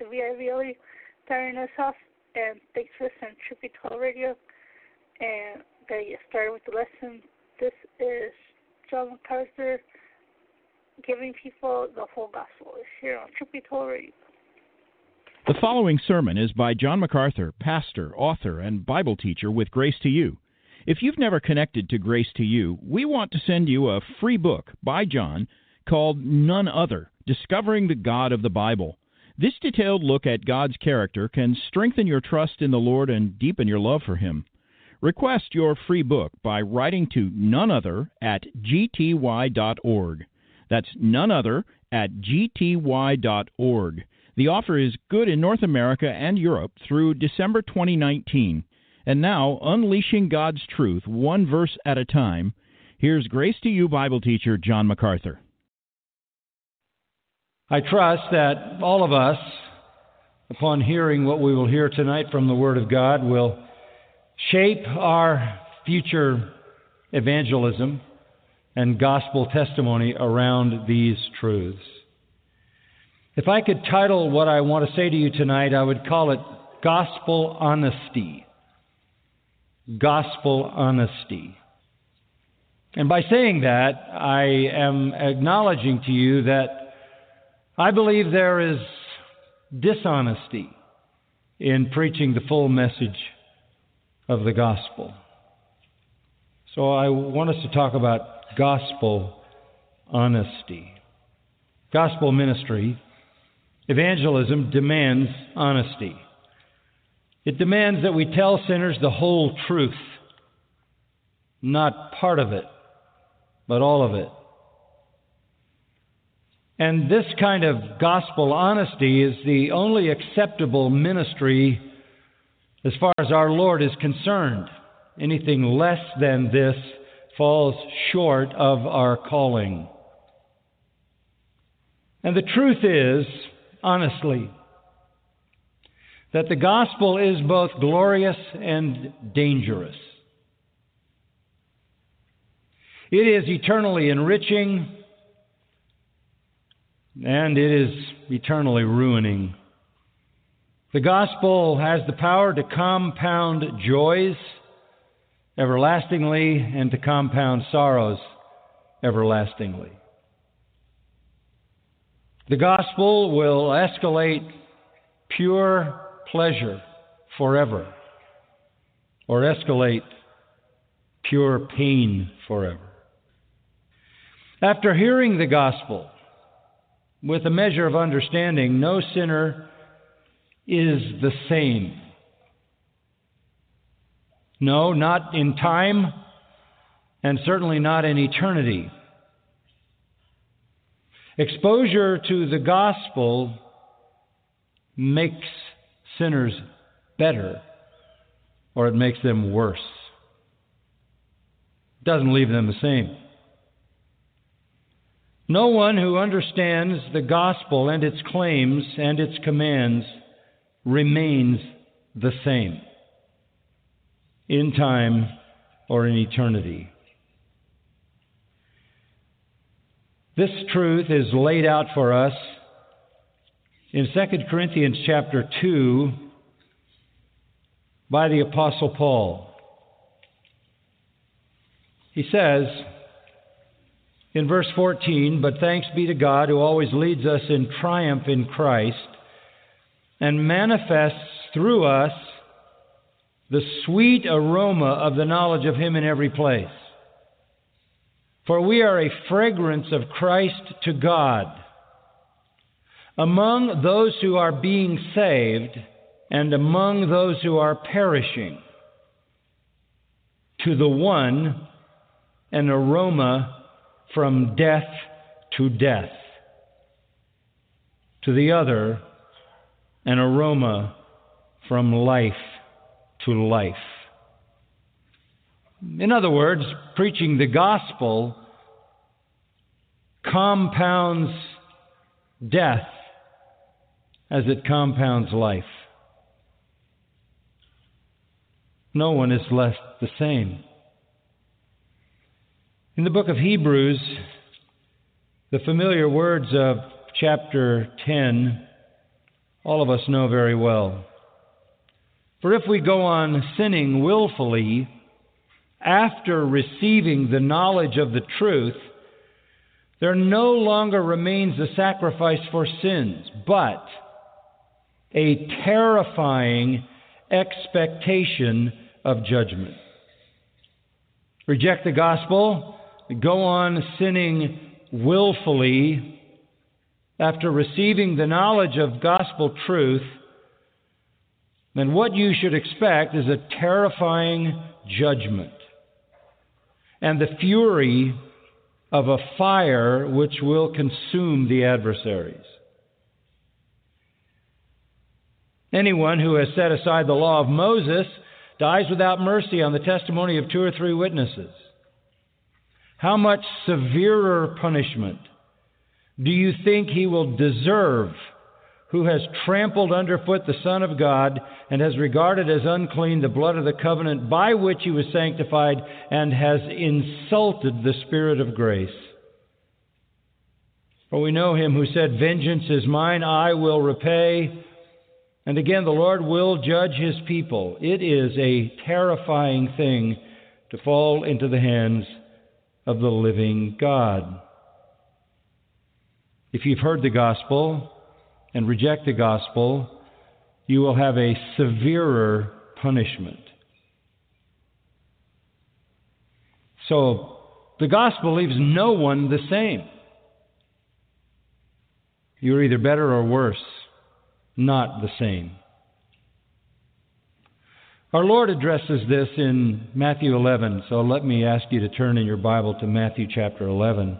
the VIVLE starting us off. And thanks for listening to Trippy 12 Radio. And gonna get started with the lesson. This is John MacArthur giving people the whole gospel. Here on Truth Be Told Radio. The following sermon is by John MacArthur, pastor, author, and Bible teacher with Grace to You. If you've never connected to Grace to You, we want to send you a free book by John called None Other Discovering the God of the Bible. This detailed look at God's character can strengthen your trust in the Lord and deepen your love for Him. Request your free book by writing to none other at gty.org. That's none other at gty.org. The offer is good in North America and Europe through December 2019. And now, unleashing God's truth one verse at a time, here's Grace to You Bible teacher John MacArthur. I trust that all of us, upon hearing what we will hear tonight from the Word of God, will shape our future evangelism and gospel testimony around these truths. If I could title what I want to say to you tonight, I would call it Gospel Honesty. Gospel Honesty. And by saying that, I am acknowledging to you that I believe there is dishonesty in preaching the full message of the gospel. So I want us to talk about gospel honesty. Gospel ministry, evangelism demands honesty. It demands that we tell sinners the whole truth, not part of it, but all of it. And this kind of gospel honesty is the only acceptable ministry as far as our Lord is concerned. Anything less than this falls short of our calling. And the truth is, honestly, that the gospel is both glorious and dangerous. It is eternally enriching and it is eternally ruining. The gospel has the power to compound joys everlastingly and to compound sorrows everlastingly. The gospel will escalate pure pleasure forever or escalate pure pain forever. After hearing the gospel, with a measure of understanding, no sinner is the same. No, not in time, and certainly not in eternity. Exposure to the gospel makes sinners better, or it makes them worse. It doesn't leave them the same. No one who understands the gospel and its claims and its commands remains the same in time or in eternity. This truth is laid out for us in 2 Corinthians chapter 2 by the apostle Paul. He says, in verse 14, but thanks be to God who always leads us in triumph in Christ and manifests through us the sweet aroma of the knowledge of Him in every place. For we are a fragrance of Christ to God among those who are being saved and among those who are perishing. To the one, an aroma from death to death. To the other, an aroma from life to life. In other words, preaching the gospel compounds death as it compounds life. No one is left the same. In the book of Hebrews, the familiar words of chapter 10, all of us know very well. For if we go on sinning willfully after receiving the knowledge of the truth, there no longer remains a sacrifice for sins, but a terrifying expectation of judgment. Reject the gospel, go on sinning willfully after receiving the knowledge of gospel truth, then what you should expect is a terrifying judgment and the fury of a fire which will consume the adversaries. Anyone who has set aside the law of Moses dies without mercy on the testimony of two or three witnesses. How much severer punishment do you think he will deserve who has trampled underfoot the Son of God and has regarded as unclean the blood of the covenant by which he was sanctified and has insulted the Spirit of grace? For we know him who said, Vengeance is mine, I will repay. And again, the Lord will judge his people. It is a terrifying thing to fall into the hands of the living God. If you've heard the gospel and reject the gospel, you will have a severer punishment. So, the gospel leaves no one the same. You're either better or worse, not the same. Our Lord addresses this in Matthew 11, so let me ask you to turn in your Bible to Matthew chapter 11.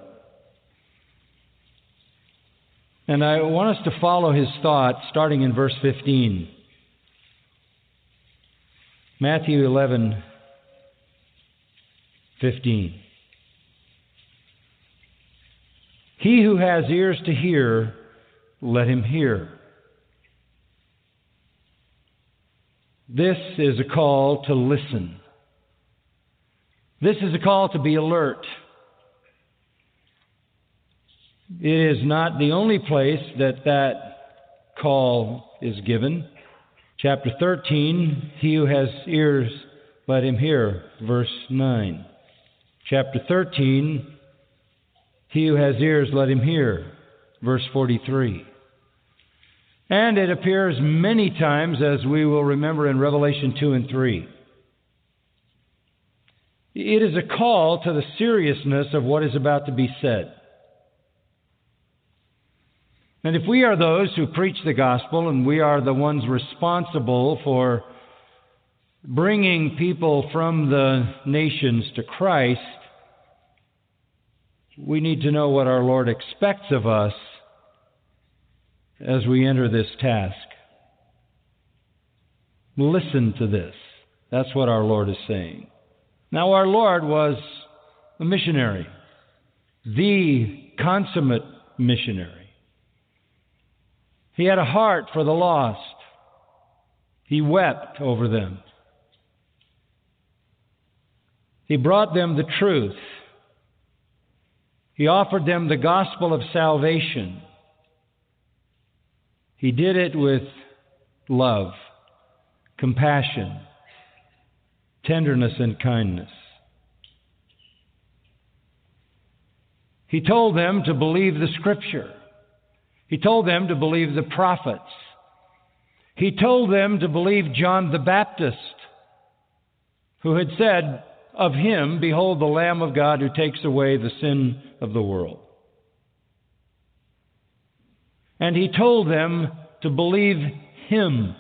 And I want us to follow his thought starting in verse 15. Matthew 11, 15. He who has ears to hear, let him hear. This is a call to listen. This is a call to be alert. It is not the only place that that call is given. Chapter 13, he who has ears, let him hear. Verse 9. Chapter 13, he who has ears, let him hear. Verse 43. And it appears many times, as we will remember in Revelation 2 and 3. It is a call to the seriousness of what is about to be said. And if we are those who preach the gospel and we are the ones responsible for bringing people from the nations to Christ, we need to know what our Lord expects of us as we enter this task. Listen to this. That's what our Lord is saying. Now, our Lord was a missionary, the consummate missionary. He had a heart for the lost. He wept over them. He brought them the truth. He offered them the gospel of salvation. He did it with love, compassion, tenderness, and kindness. He told them to believe the Scripture. He told them to believe the prophets. He told them to believe John the Baptist, who had said of him, Behold the Lamb of God who takes away the sin of the world. And he told them to believe him.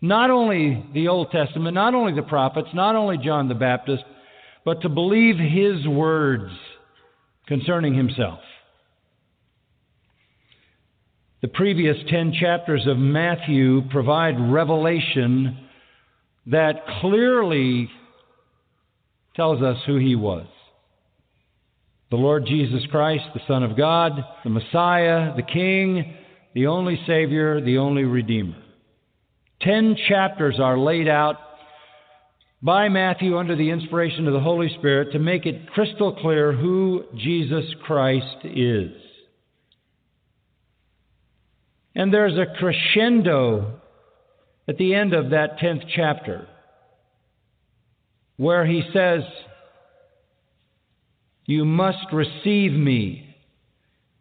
Not only the Old Testament, not only the prophets, not only John the Baptist, but to believe his words concerning himself. The previous 10 chapters of Matthew provide revelation that clearly tells us who he was. The Lord Jesus Christ, the Son of God, the Messiah, the King, the only Savior, the only Redeemer. Ten chapters are laid out by Matthew under the inspiration of the Holy Spirit to make it crystal clear who Jesus Christ is. And there's a crescendo at the end of that 10th chapter where he says, You must receive me.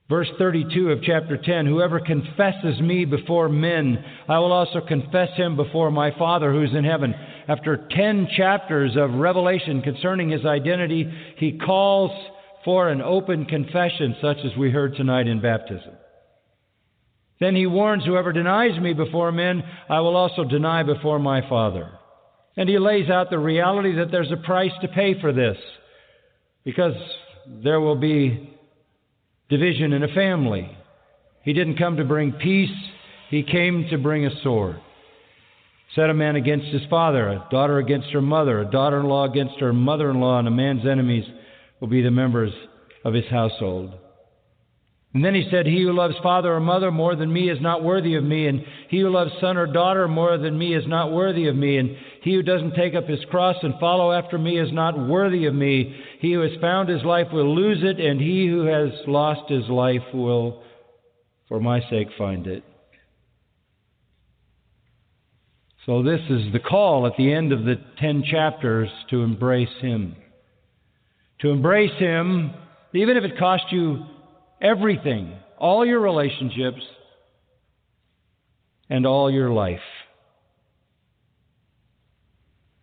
Verse 32 of chapter 10 Whoever confesses me before men, I will also confess him before my Father who is in heaven. After 10 chapters of revelation concerning his identity, he calls for an open confession, such as we heard tonight in baptism. Then he warns whoever denies me before men, I will also deny before my Father. And he lays out the reality that there's a price to pay for this, because there will be division in a family. He didn't come to bring peace, he came to bring a sword. Set a man against his father, a daughter against her mother, a daughter in law against her mother in law, and a man's enemies will be the members of his household. And then he said, He who loves father or mother more than me is not worthy of me, and he who loves son or daughter more than me is not worthy of me, and he who doesn't take up his cross and follow after me is not worthy of me. He who has found his life will lose it, and he who has lost his life will, for my sake, find it. So, this is the call at the end of the ten chapters to embrace him. To embrace him, even if it costs you everything, all your relationships, and all your life.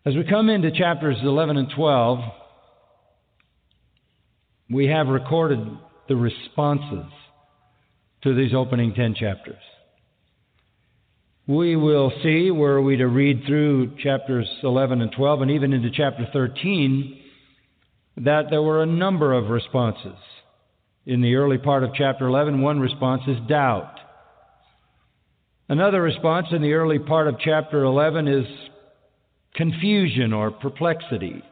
As we come into chapters 11 and 12, we have recorded the responses to these opening 10 chapters. We will see, were we to read through chapters 11 and 12 and even into chapter 13, that there were a number of responses In the early part of chapter 11, one response is doubt. Another response in the early part of chapter 11 is confusion or perplexity.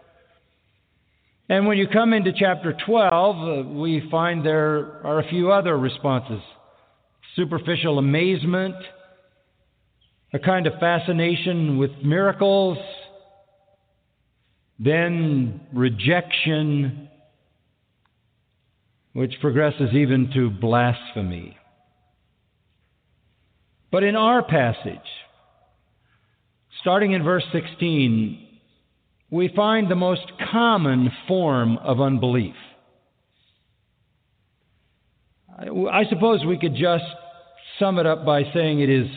And when you come into chapter 12, uh, we find there are a few other responses superficial amazement, a kind of fascination with miracles, then rejection, which progresses even to blasphemy. But in our passage, starting in verse 16, we find the most common form of unbelief. I suppose we could just sum it up by saying it is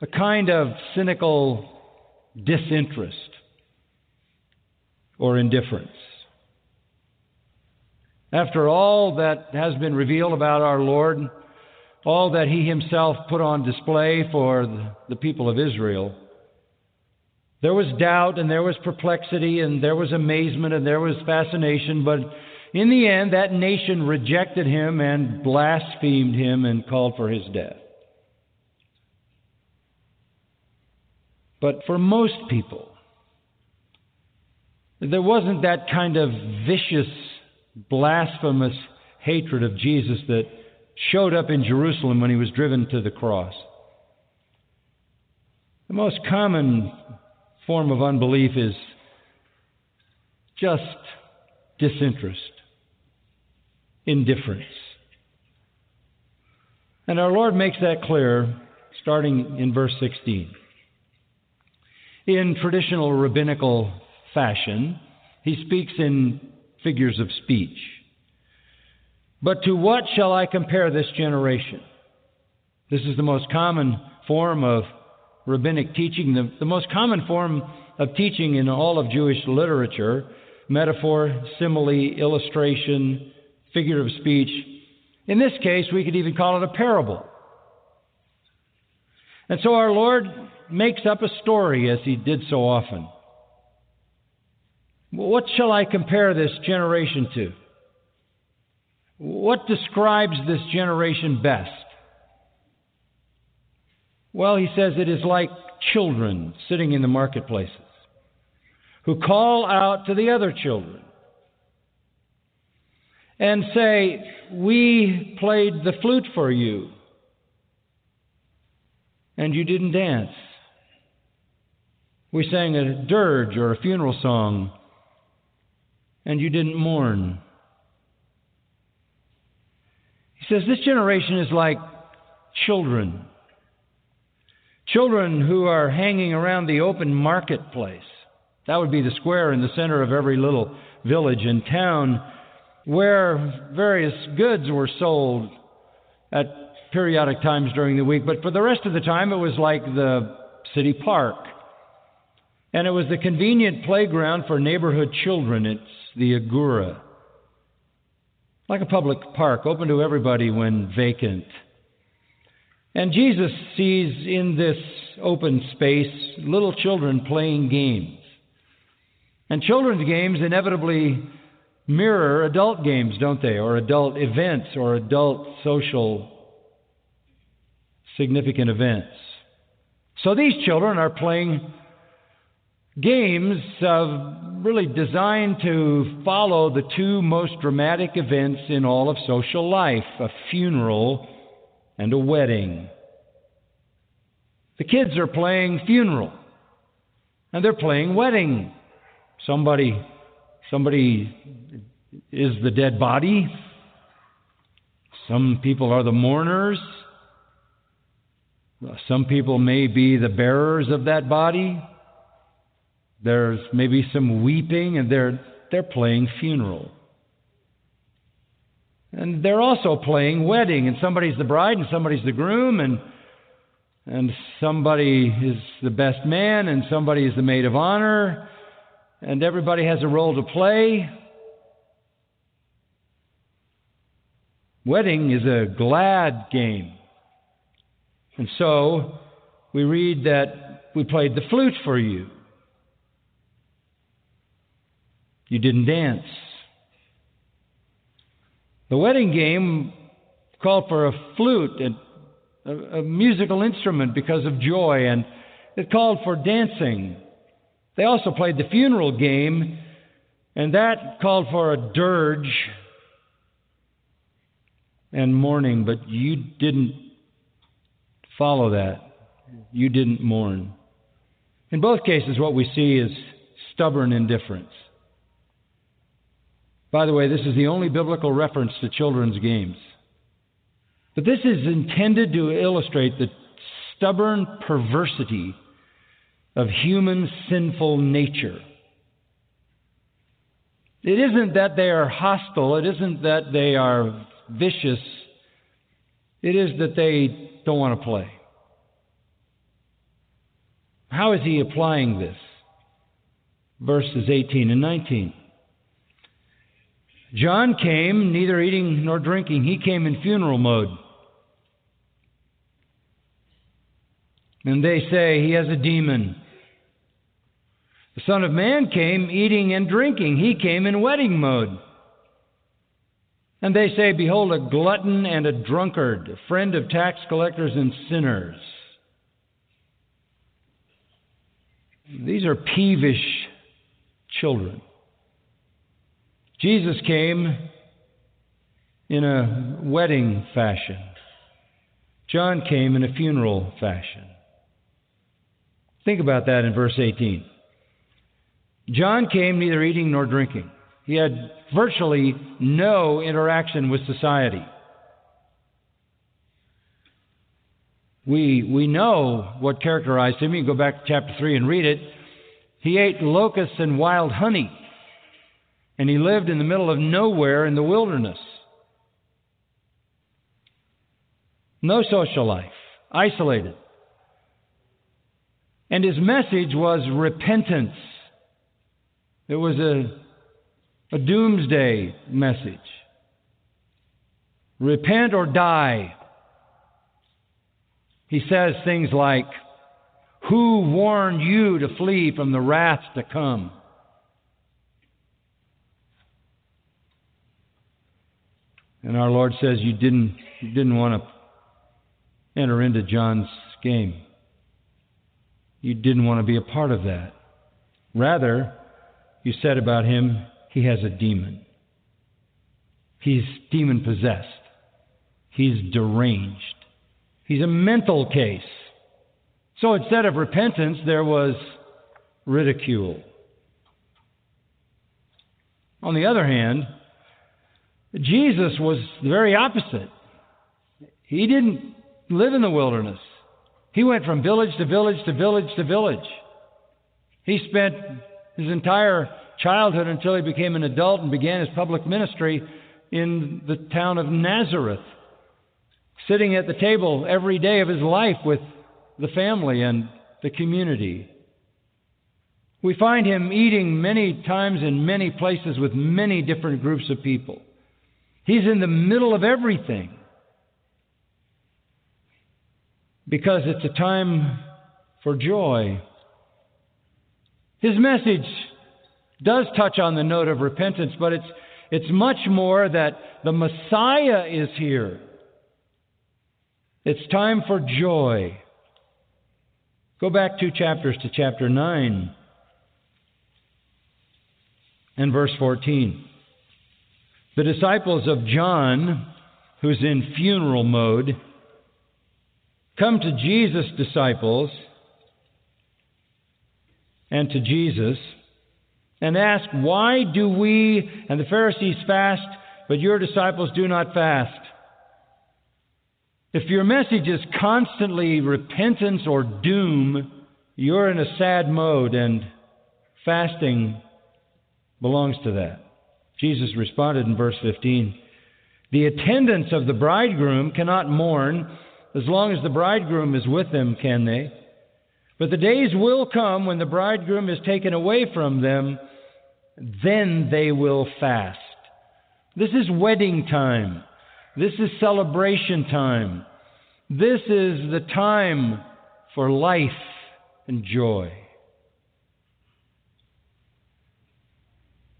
a kind of cynical disinterest or indifference. After all that has been revealed about our Lord, all that He Himself put on display for the people of Israel, there was doubt and there was perplexity and there was amazement and there was fascination, but in the end, that nation rejected him and blasphemed him and called for his death. But for most people, there wasn't that kind of vicious, blasphemous hatred of Jesus that showed up in Jerusalem when he was driven to the cross. The most common form of unbelief is just disinterest, indifference. And our Lord makes that clear starting in verse 16. In traditional rabbinical fashion, he speaks in figures of speech. But to what shall I compare this generation? This is the most common form of rabbinic teaching, the, the most common form of teaching in all of Jewish literature metaphor, simile, illustration, figure of speech. In this case, we could even call it a parable. And so our Lord makes up a story as he did so often. What shall I compare this generation to? What describes this generation best? Well, he says it is like children sitting in the marketplaces who call out to the other children and say, We played the flute for you, and you didn't dance. We sang a dirge or a funeral song, and you didn't mourn. He says, This generation is like children Children who are hanging around the open marketplace. That would be the square in the center of every little village and town where various goods were sold at periodic times during the week. But for the rest of the time, it was like the city park. And it was the convenient playground for neighborhood children. It's the Agora. Like a public park, open to everybody when vacant. And Jesus sees in this open space little children playing games. And children's games inevitably mirror adult games, don't they? Or adult events or adult social significant events. So these children are playing games of really designed to follow the two most dramatic events in all of social life a funeral and a wedding. The kids are playing funeral and they're playing wedding. Somebody somebody is the dead body. Some people are the mourners. Some people may be the bearers of that body. There's maybe some weeping and they're they're playing funeral. And they're also playing wedding, and somebody's the bride and somebody's the groom, and and somebody is the best man, and somebody is the maid of honor, and everybody has a role to play. Wedding is a glad game. And so we read that we played the flute for you. You didn't dance. The wedding game called for a flute and a, a musical instrument because of joy, and it called for dancing. They also played the funeral game, and that called for a dirge and mourning, but you didn't follow that. You didn't mourn. In both cases, what we see is stubborn indifference. By the way, this is the only biblical reference to children's games. But this is intended to illustrate the stubborn perversity of human sinful nature. It isn't that they are hostile, it isn't that they are vicious, it is that they don't want to play. How is he applying this? Verses 18 and 19. John came neither eating nor drinking. He came in funeral mode. And they say he has a demon. The Son of Man came eating and drinking. He came in wedding mode. And they say, Behold, a glutton and a drunkard, a friend of tax collectors and sinners. These are peevish children. Jesus came in a wedding fashion. John came in a funeral fashion. Think about that in verse 18. John came neither eating nor drinking. He had virtually no interaction with society. We, we know what characterized him. You go back to chapter 3 and read it. He ate locusts and wild honey, and he lived in the middle of nowhere in the wilderness. No social life, isolated. And his message was repentance. It was a a doomsday message. Repent or die. He says things like, Who warned you to flee from the wrath to come? And our Lord says you didn't, you didn't want to enter into John's game. You didn't want to be a part of that. Rather, you said about him, he has a demon. He's demon possessed. He's deranged. He's a mental case. So instead of repentance, there was ridicule. On the other hand, Jesus was the very opposite. He didn't live in the wilderness. He went from village to village to village to village. He spent his entire childhood until he became an adult and began his public ministry in the town of Nazareth, sitting at the table every day of his life with the family and the community. We find him eating many times in many places with many different groups of people. He's in the middle of everything because it's a time for joy. His message does touch on the note of repentance, but it's, it's much more that the Messiah is here. It's time for joy. Go back two chapters to chapter 9 and verse 14. The disciples of John, who's in funeral mode, come to Jesus' disciples and to Jesus and ask, Why do we and the Pharisees fast, but your disciples do not fast? If your message is constantly repentance or doom, you're in a sad mode, and fasting belongs to that. Jesus responded in verse 15 The attendants of the bridegroom cannot mourn as long as the bridegroom is with them, can they? But the days will come when the bridegroom is taken away from them, then they will fast. This is wedding time. This is celebration time. This is the time for life and joy.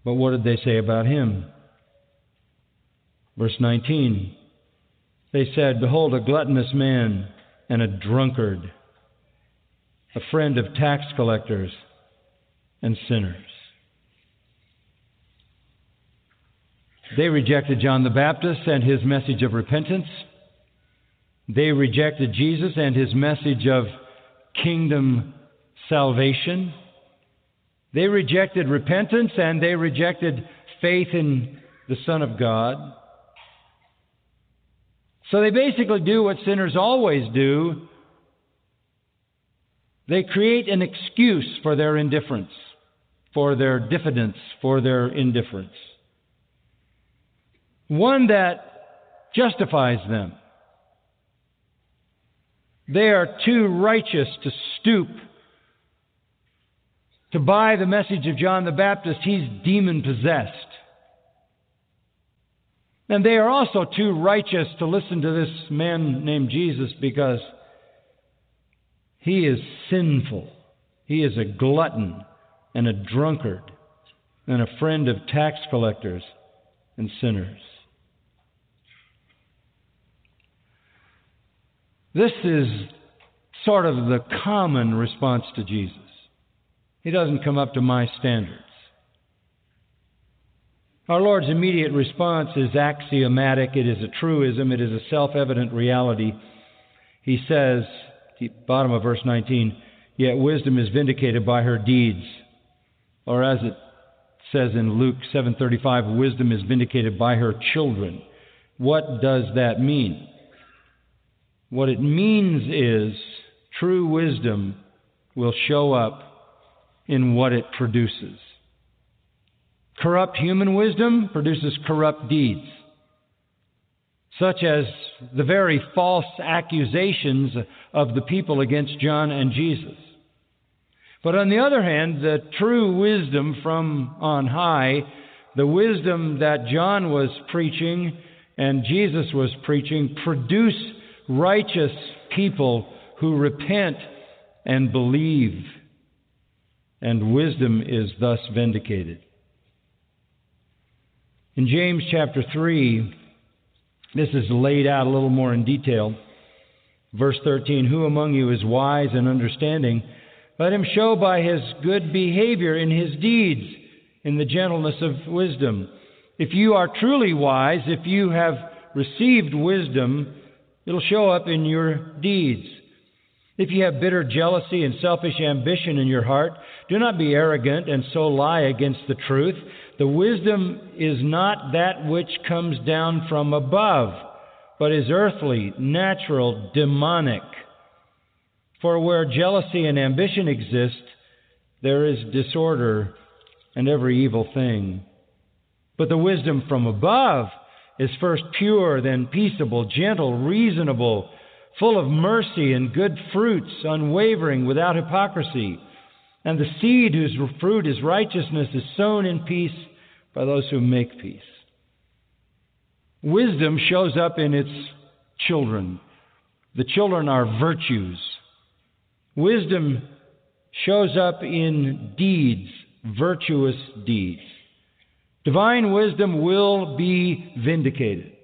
But what did they say about him? Verse 19 They said, Behold, a gluttonous man and a drunkard, a friend of tax collectors and sinners. They rejected John the Baptist and his message of repentance. They rejected Jesus and his message of kingdom salvation. They rejected repentance and they rejected faith in the Son of God. So they basically do what sinners always do they create an excuse for their indifference, for their diffidence, for their indifference. One that justifies them. They are too righteous to stoop to buy the message of John the Baptist. He's demon possessed. And they are also too righteous to listen to this man named Jesus because he is sinful. He is a glutton and a drunkard and a friend of tax collectors and sinners. This is sort of the common response to Jesus. He doesn't come up to my standards. Our Lord's immediate response is axiomatic, it is a truism, it is a self evident reality. He says, bottom of verse 19, yet wisdom is vindicated by her deeds. Or as it says in Luke 7:35, wisdom is vindicated by her children. What does that mean? What it means is true wisdom will show up in what it produces. Corrupt human wisdom produces corrupt deeds, such as the very false accusations of the people against John and Jesus. But on the other hand, the true wisdom from on high, the wisdom that John was preaching and Jesus was preaching, produce righteous people who repent and believe, and wisdom is thus vindicated. In James chapter 3, this is laid out a little more in detail. Verse 13 Who among you is wise and understanding? Let him show by his good behavior in his deeds, in the gentleness of wisdom. If you are truly wise, if you have received wisdom, It'll show up in your deeds. If you have bitter jealousy and selfish ambition in your heart, do not be arrogant and so lie against the truth. The wisdom is not that which comes down from above, but is earthly, natural, demonic. For where jealousy and ambition exist, there is disorder and every evil thing. But the wisdom from above is first pure, then peaceable, gentle, reasonable, full of mercy and good fruits, unwavering, without hypocrisy. And the seed whose fruit is righteousness is sown in peace by those who make peace. Wisdom shows up in its children. The children are virtues. Wisdom shows up in deeds, virtuous deeds. Divine wisdom will be vindicated.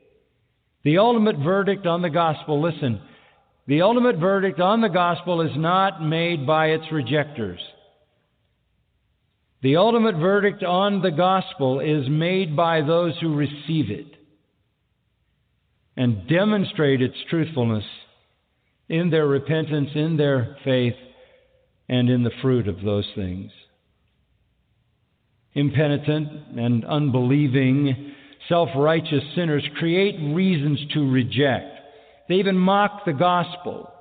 The ultimate verdict on the gospel, listen, the ultimate verdict on the gospel is not made by its rejectors. The ultimate verdict on the gospel is made by those who receive it and demonstrate its truthfulness in their repentance, in their faith, and in the fruit of those things impenitent and unbelieving, self righteous sinners create reasons to reject. They even mock the gospel,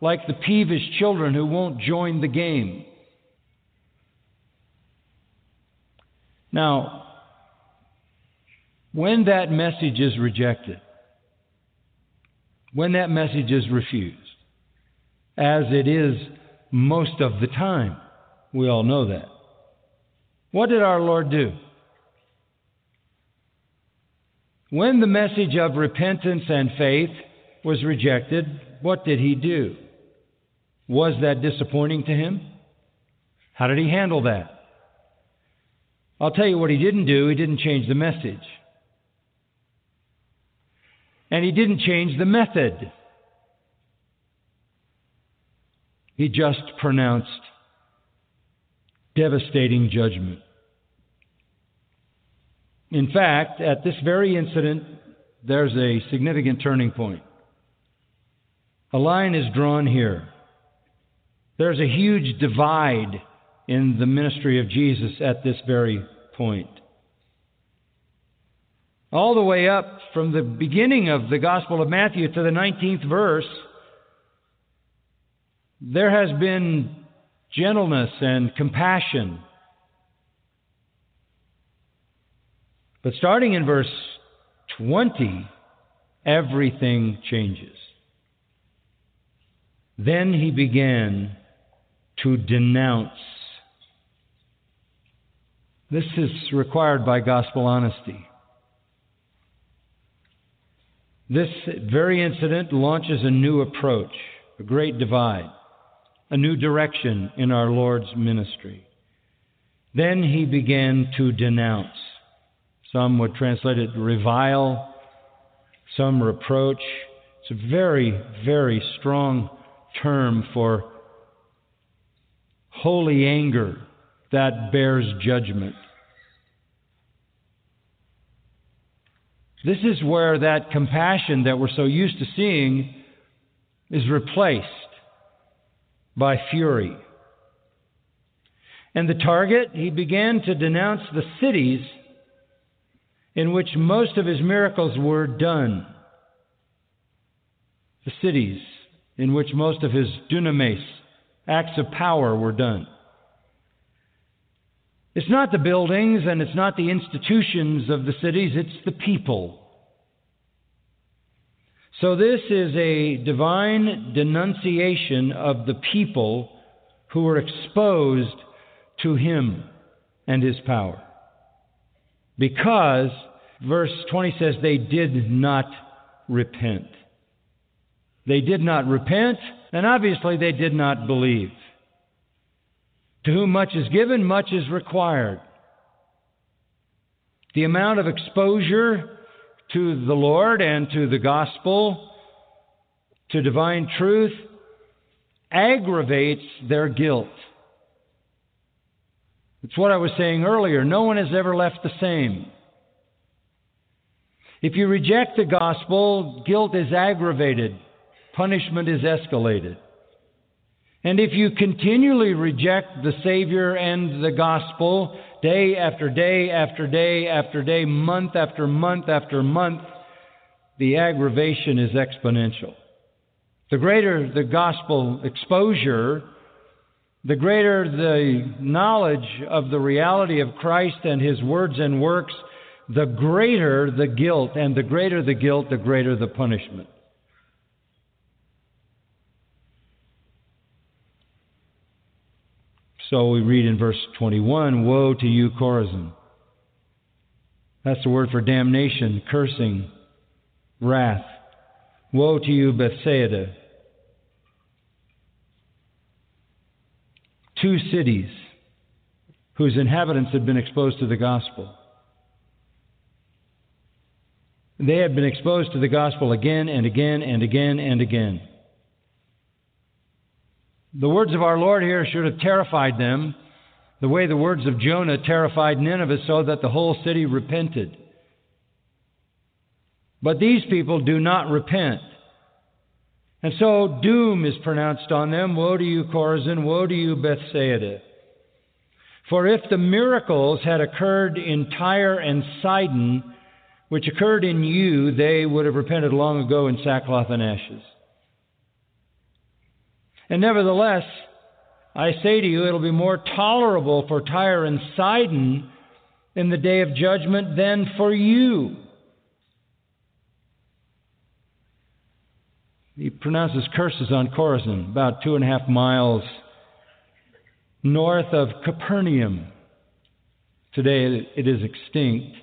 like the peevish children who won't join the game. Now, when that message is rejected, when that message is refused, as it is most of the time, we all know that. What did our Lord do? When the message of repentance and faith was rejected, what did he do? Was that disappointing to him? How did he handle that? I'll tell you what he didn't do. He didn't change the message. And he didn't change the method. He just pronounced devastating judgment. In fact, at this very incident, there's a significant turning point. A line is drawn here. There's a huge divide in the ministry of Jesus at this very point. All the way up from the beginning of the Gospel of Matthew to the 19th verse, there has been gentleness and compassion. But starting in verse 20, everything changes. Then he began to denounce. This is required by gospel honesty. This very incident launches a new approach, a great divide a new direction in our Lord's ministry. Then he began to denounce. Some would translate it revile, some reproach. It's a very, very strong term for holy anger that bears judgment. This is where that compassion that we're so used to seeing is replaced by fury. And the target, he began to denounce the cities in which most of his miracles were done. The cities in which most of his dunamis, acts of power, were done. It's not the buildings and it's not the institutions of the cities, it's the people. So, this is a divine denunciation of the people who were exposed to him and his power. Because, verse 20 says, they did not repent. They did not repent, and obviously they did not believe. To whom much is given, much is required. The amount of exposure to the Lord and to the gospel, to divine truth, aggravates their guilt. It's what I was saying earlier. No one has ever left the same. If you reject the gospel, guilt is aggravated, punishment is escalated. And if you continually reject the Savior and the gospel, day after day after day after day, month after month after month, the aggravation is exponential. The greater the gospel exposure, the greater the knowledge of the reality of Christ and his words and works, the greater the guilt, and the greater the guilt, the greater the punishment. So we read in verse 21 Woe to you, Chorazin. That's the word for damnation, cursing, wrath. Woe to you, Bethsaida. Two cities whose inhabitants had been exposed to the gospel. They had been exposed to the gospel again and again and again and again. The words of our Lord here should have terrified them, the way the words of Jonah terrified Nineveh, so that the whole city repented. But these people do not repent. And so doom is pronounced on them Woe to you, Chorazin! Woe to you, Bethsaida! For if the miracles had occurred in Tyre and Sidon, which occurred in you, they would have repented long ago in sackcloth and ashes. And nevertheless, I say to you, it'll be more tolerable for Tyre and Sidon in the day of judgment than for you. He pronounces curses on Chorazin, about two and a half miles north of Capernaum. Today it is extinct.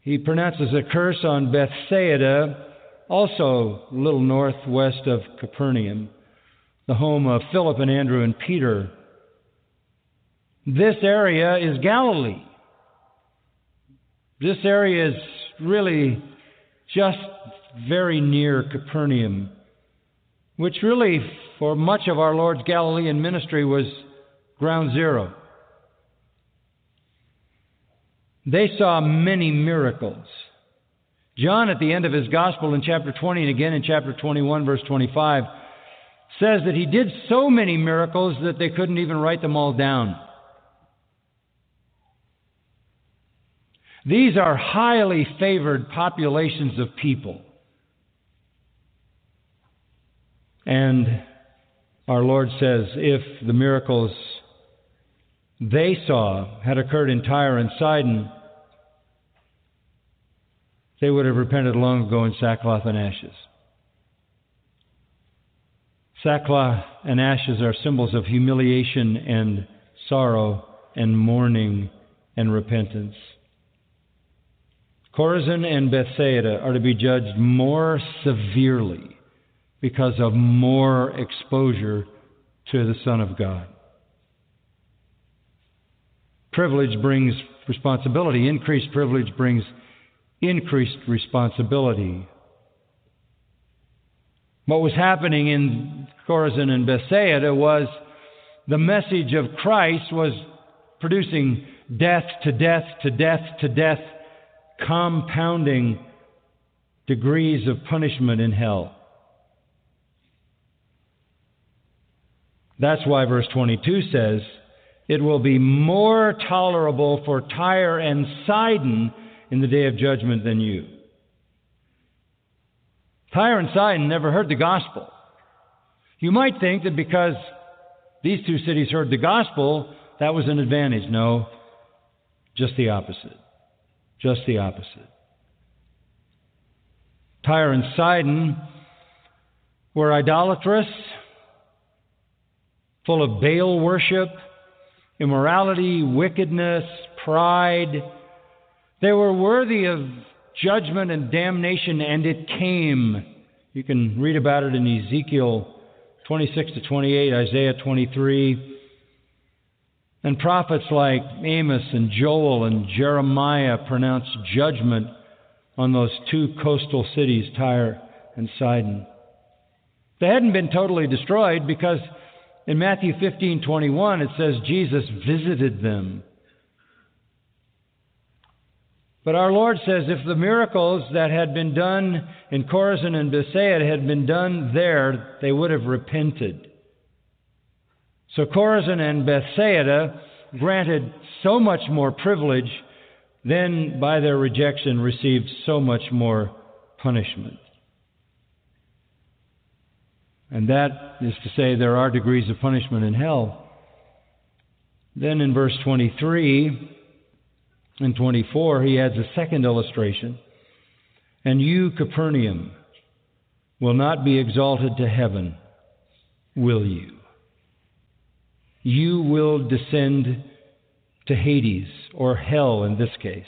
He pronounces a curse on Bethsaida, also a little northwest of Capernaum, the home of Philip and Andrew and Peter. This area is Galilee. This area is really just very near Capernaum, which really, for much of our Lord's Galilean ministry, was ground zero. They saw many miracles. John, at the end of his gospel in chapter 20 and again in chapter 21, verse 25, says that he did so many miracles that they couldn't even write them all down. These are highly favored populations of people. And our Lord says if the miracles they saw had occurred in Tyre and Sidon, they would have repented long ago in sackcloth and ashes. Sackcloth and ashes are symbols of humiliation and sorrow and mourning and repentance. Chorazin and Bethsaida are to be judged more severely because of more exposure to the Son of God. Privilege brings responsibility. Increased privilege brings increased responsibility. What was happening in Chorazin and Bethsaida was the message of Christ was producing death to death to death to death, compounding degrees of punishment in hell. That's why verse 22 says, It will be more tolerable for Tyre and Sidon in the day of judgment than you. Tyre and Sidon never heard the gospel. You might think that because these two cities heard the gospel, that was an advantage. No, just the opposite. Just the opposite. Tyre and Sidon were idolatrous, full of Baal worship, immorality, wickedness, pride. They were worthy of judgment and damnation, and it came. You can read about it in Ezekiel 26 to 28, Isaiah 23. And prophets like Amos and Joel and Jeremiah pronounced judgment on those two coastal cities, Tyre and Sidon. They hadn't been totally destroyed because in Matthew 15:21 it says Jesus visited them. But our Lord says if the miracles that had been done in Chorazin and Bethsaida had been done there, they would have repented. So Chorazin and Bethsaida, granted so much more privilege, then by their rejection received so much more punishment. And that is to say, there are degrees of punishment in hell. Then in verse 23 and 24, he adds a second illustration. And you, Capernaum, will not be exalted to heaven, will you? You will descend to Hades, or hell in this case.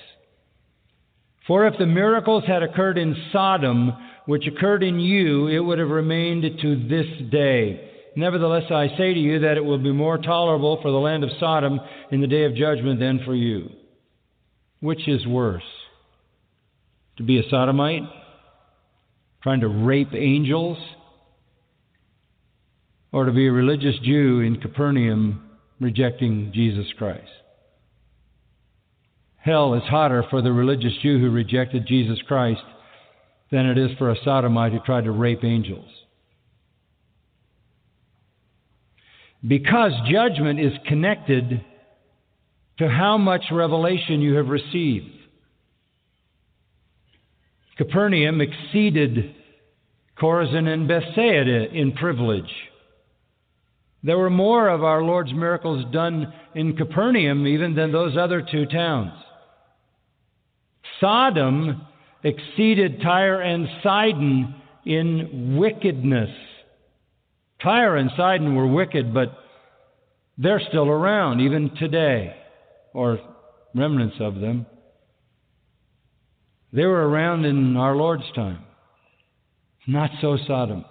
For if the miracles had occurred in Sodom, which occurred in you, it would have remained to this day. Nevertheless, I say to you that it will be more tolerable for the land of Sodom in the day of judgment than for you. Which is worse? To be a sodomite? Trying to rape angels? Or to be a religious Jew in Capernaum rejecting Jesus Christ? Hell is hotter for the religious Jew who rejected Jesus Christ than it is for a sodomite who tried to rape angels. Because judgment is connected to how much revelation you have received. Capernaum exceeded Chorazin and Bethsaida in privilege. There were more of our Lord's miracles done in Capernaum even than those other two towns. Sodom exceeded Tyre and Sidon in wickedness. Tyre and Sidon were wicked, but they're still around even today, or remnants of them. They were around in our Lord's time. Not so Sodom.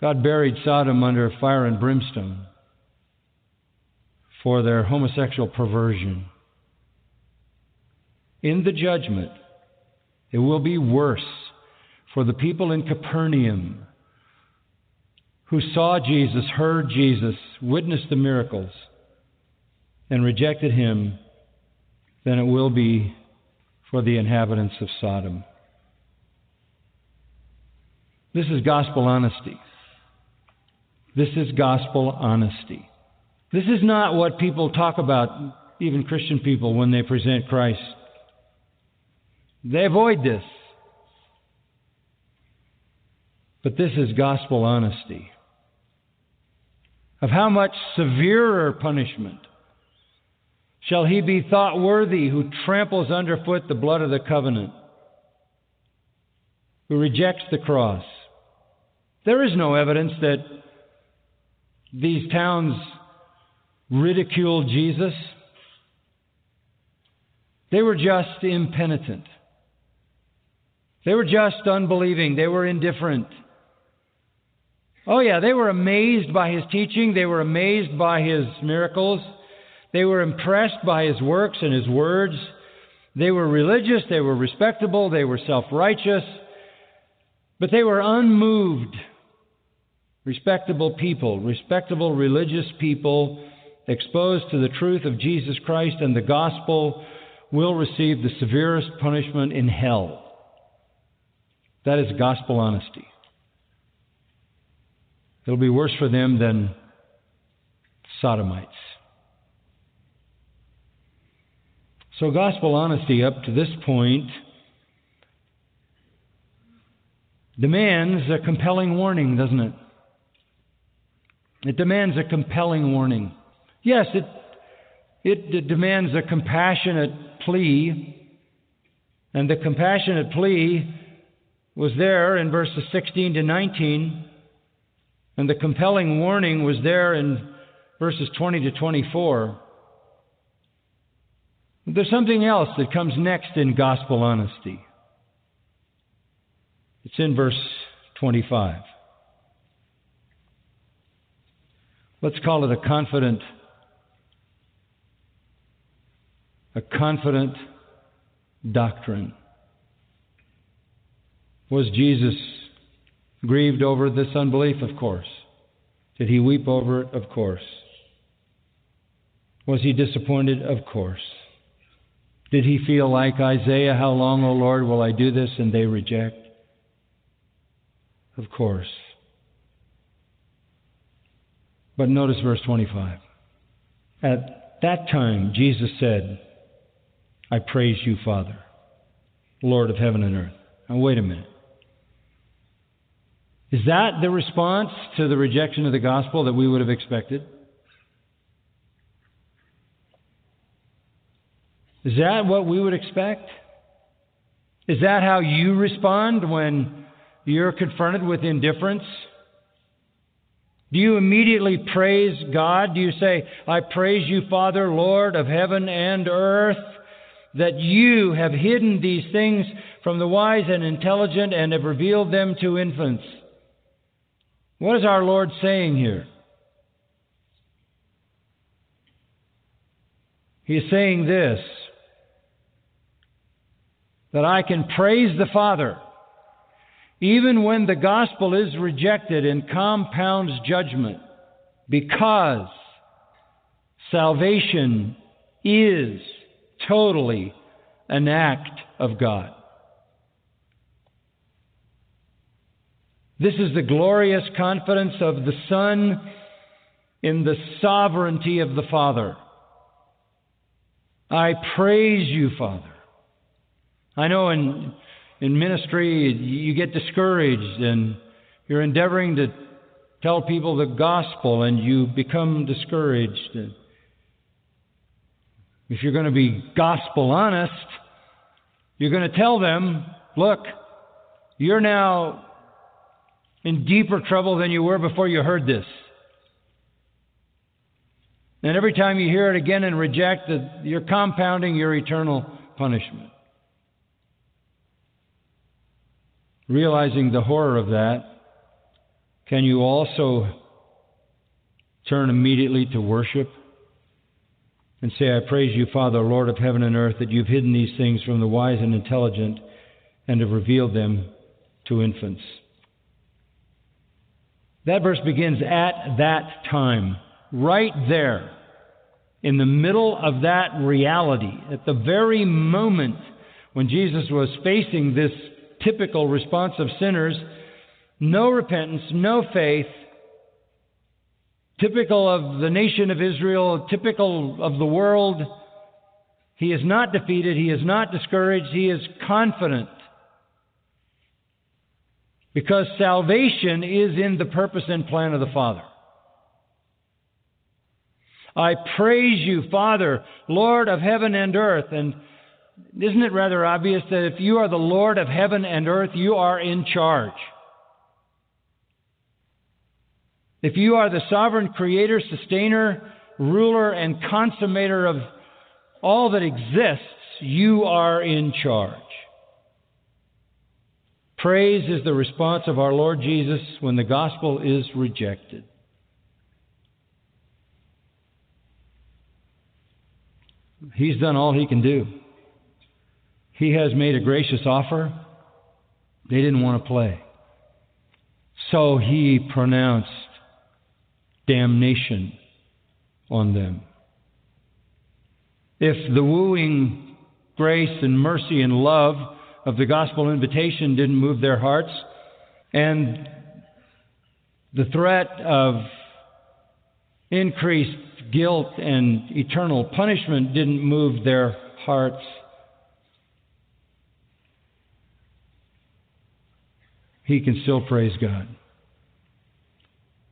God buried Sodom under fire and brimstone for their homosexual perversion. In the judgment, it will be worse for the people in Capernaum who saw Jesus, heard Jesus, witnessed the miracles, and rejected him than it will be for the inhabitants of Sodom. This is gospel honesty. This is gospel honesty. This is not what people talk about, even Christian people, when they present Christ. They avoid this. But this is gospel honesty. Of how much severer punishment shall he be thought worthy who tramples underfoot the blood of the covenant, who rejects the cross. There is no evidence that these towns ridiculed Jesus. They were just impenitent. They were just unbelieving. They were indifferent. Oh, yeah, they were amazed by his teaching. They were amazed by his miracles. They were impressed by his works and his words. They were religious. They were respectable. They were self righteous. But they were unmoved. Respectable people, respectable religious people exposed to the truth of Jesus Christ and the gospel will receive the severest punishment in hell. That is gospel honesty. It'll be worse for them than Sodomites. So, gospel honesty up to this point demands a compelling warning, doesn't it? It demands a compelling warning. Yes, it, it, it demands a compassionate plea, and the compassionate plea was there in verses 16 to 19, and the compelling warning was there in verses 20 to 24. There's something else that comes next in gospel honesty. It's in verse 25. Let's call it a confident a confident doctrine. Was Jesus grieved over this unbelief? Of course. Did he weep over it? Of course. Was he disappointed? Of course. Did he feel like Isaiah, How long, O Lord, will I do this? and they reject? Of course. But notice verse 25. At that time, Jesus said, I praise you, Father, Lord of heaven and earth. Now, wait a minute. Is that the response to the rejection of the gospel that we would have expected? Is that what we would expect? Is that how you respond when you're confronted with indifference? Do you immediately praise God? Do you say, I praise you, Father, Lord of heaven and earth, that you have hidden these things from the wise and intelligent and have revealed them to infants? What is our Lord saying here? He is saying this that I can praise the Father even when the gospel is rejected and compounds judgment because salvation is totally an act of God. This is the glorious confidence of the Son in the sovereignty of the Father. I praise you, Father. I know in, in ministry you get discouraged and you're endeavoring to tell people the gospel and you become discouraged. If you're going to be gospel honest, you're going to tell them, look, you're now in deeper trouble than you were before you heard this. And every time you hear it again and reject it, you're compounding your eternal punishment. Realizing the horror of that, can you also turn immediately to worship and say, I praise you, Father, Lord of heaven and earth, that you've hidden these things from the wise and intelligent and have revealed them to infants. That verse begins at that time, right there, in the middle of that reality, at the very moment when Jesus was facing this typical response of sinners no repentance, no faith, typical of the nation of Israel, typical of the world. He is not defeated, he is not discouraged, he is confident. Because salvation is in the purpose and plan of the Father. I praise you, Father, Lord of heaven and earth. And isn't it rather obvious that if you are the Lord of heaven and earth, you are in charge? If you are the sovereign creator, sustainer, ruler, and consummator of all that exists, you are in charge. Praise is the response of our Lord Jesus when the gospel is rejected. He's done all he can do. He has made a gracious offer. They didn't want to play. So he pronounced damnation on them. If the wooing grace and mercy and love of the gospel invitation didn't move their hearts, and the threat of increased guilt and eternal punishment didn't move their hearts, he can still praise God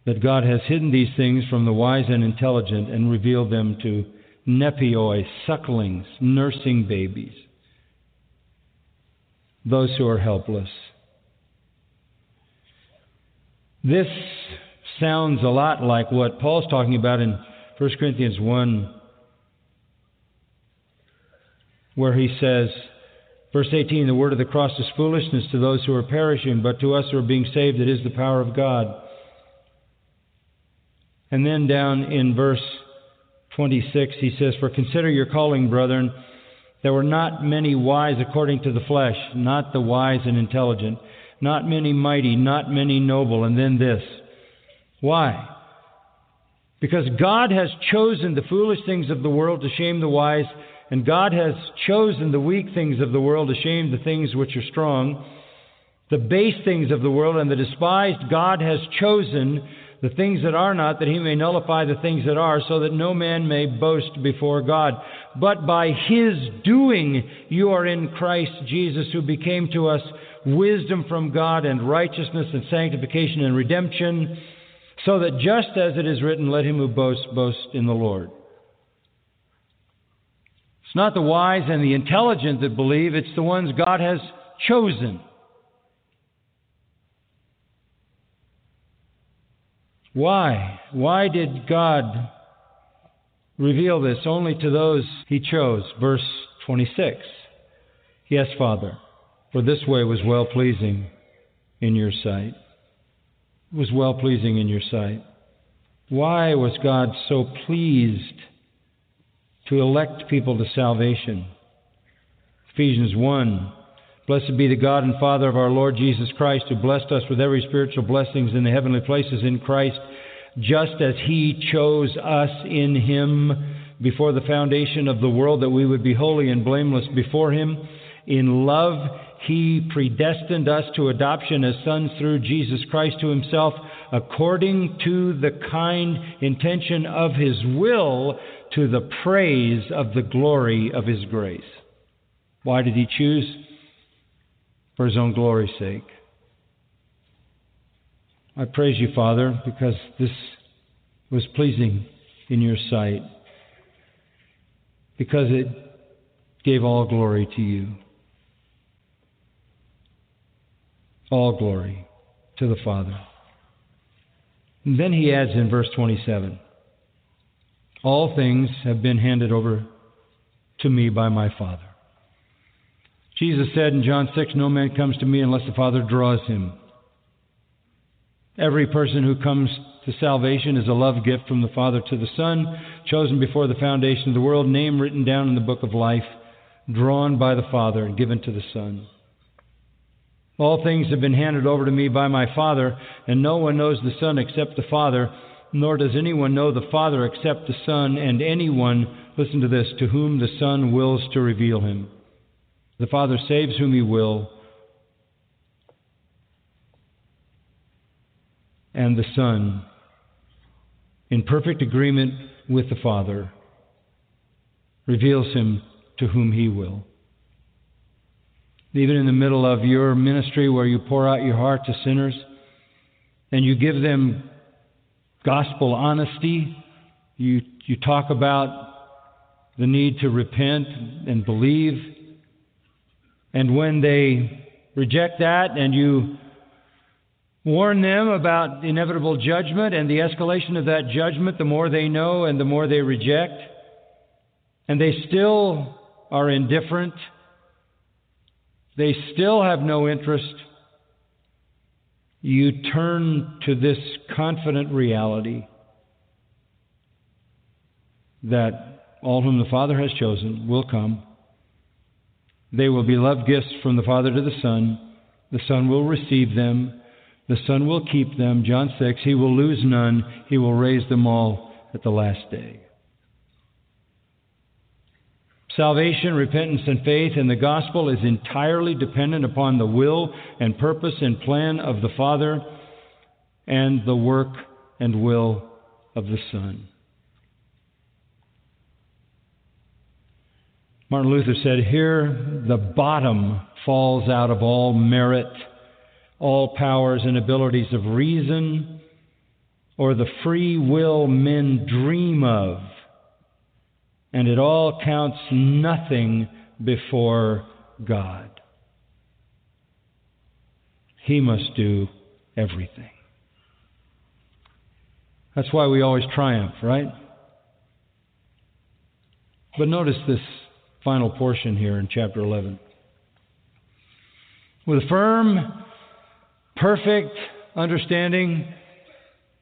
that God has hidden these things from the wise and intelligent and revealed them to nepioi, sucklings, nursing babies, those who are helpless. This sounds a lot like what Paul's talking about in 1 Corinthians 1, where he says, verse 18, the word of the cross is foolishness to those who are perishing, but to us who are being saved, it is the power of God. And then down in verse 26, he says, For consider your calling, brethren. There were not many wise according to the flesh, not the wise and intelligent, not many mighty, not many noble. And then this. Why? Because God has chosen the foolish things of the world to shame the wise, and God has chosen the weak things of the world to shame the things which are strong. The base things of the world and the despised God has chosen the things that are not, that he may nullify the things that are, so that no man may boast before God. But by his doing you are in Christ Jesus, who became to us wisdom from God and righteousness and sanctification and redemption, so that just as it is written, let him who boasts boast in the Lord. It's not the wise and the intelligent that believe, it's the ones God has chosen. Why? Why did God reveal this only to those he chose? Verse 26. Yes, Father, for this way was well pleasing in your sight. It was well pleasing in your sight. Why was God so pleased to elect people to salvation? Ephesians 1 Blessed be the God and Father of our Lord Jesus Christ, who blessed us with every spiritual blessings in the heavenly places in Christ, just as He chose us in Him before the foundation of the world, that we would be holy and blameless before Him. In love, He predestined us to adoption as sons through Jesus Christ to Himself, according to the kind intention of His will, to the praise of the glory of His grace. Why did He choose? for his own glory's sake. I praise you, Father, because this was pleasing in your sight, because it gave all glory to you. All glory to the Father. And then he adds in verse 27 All things have been handed over to me by my Father. Jesus said in John 6, No man comes to me unless the Father draws him. Every person who comes to salvation is a love gift from the Father to the Son, chosen before the foundation of the world, name written down in the book of life, drawn by the Father and given to the Son. All things have been handed over to me by my Father, and no one knows the Son except the Father, nor does anyone know the Father except the Son, and anyone, listen to this, to whom the Son wills to reveal him. The Father saves whom he will, and the Son, in perfect agreement with the Father, reveals him to whom he will. Even in the middle of your ministry where you pour out your heart to sinners and you give them gospel honesty, you, you talk about the need to repent and believe. And when they reject that and you warn them about inevitable judgment and the escalation of that judgment, the more they know and the more they reject, and they still are indifferent, they still have no interest, you turn to this confident reality that all whom the Father has chosen will come. They will be loved gifts from the Father to the Son. The Son will receive them. The Son will keep them. John 6, He will lose none. He will raise them all at the last day. Salvation, repentance, and faith in the gospel is entirely dependent upon the will and purpose and plan of the Father and the work and will of the Son. Martin Luther said, Here the bottom falls out of all merit, all powers and abilities of reason, or the free will men dream of and it all counts nothing before God. He must do everything. That's why we always triumph, right? But notice this final portion here in chapter 11. With a firm, perfect understanding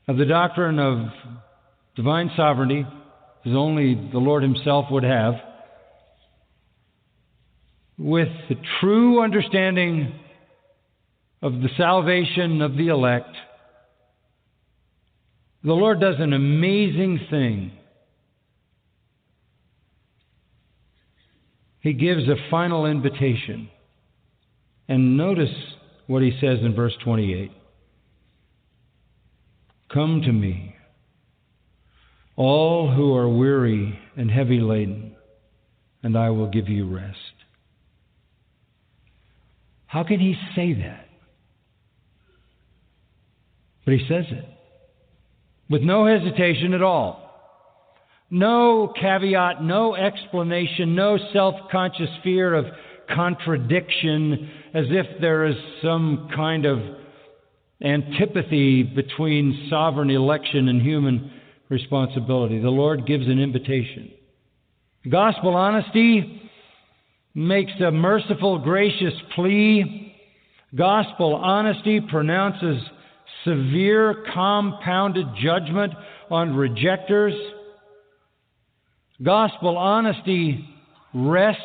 of the doctrine of divine sovereignty, as only the Lord Himself would have, with the true understanding of the salvation of the elect, the Lord does an amazing thing. He gives a final invitation. And notice what he says in verse 28 Come to me all who are weary and heavy laden, and I will give you rest. How can he say that? But he says it with no hesitation at all. No caveat, no explanation, no self conscious fear of contradiction as if there is some kind of antipathy between sovereign election and human responsibility. The Lord gives an invitation. Gospel honesty makes a merciful, gracious plea. Gospel honesty pronounces severe, compounded judgment on rejectors. Gospel honesty rests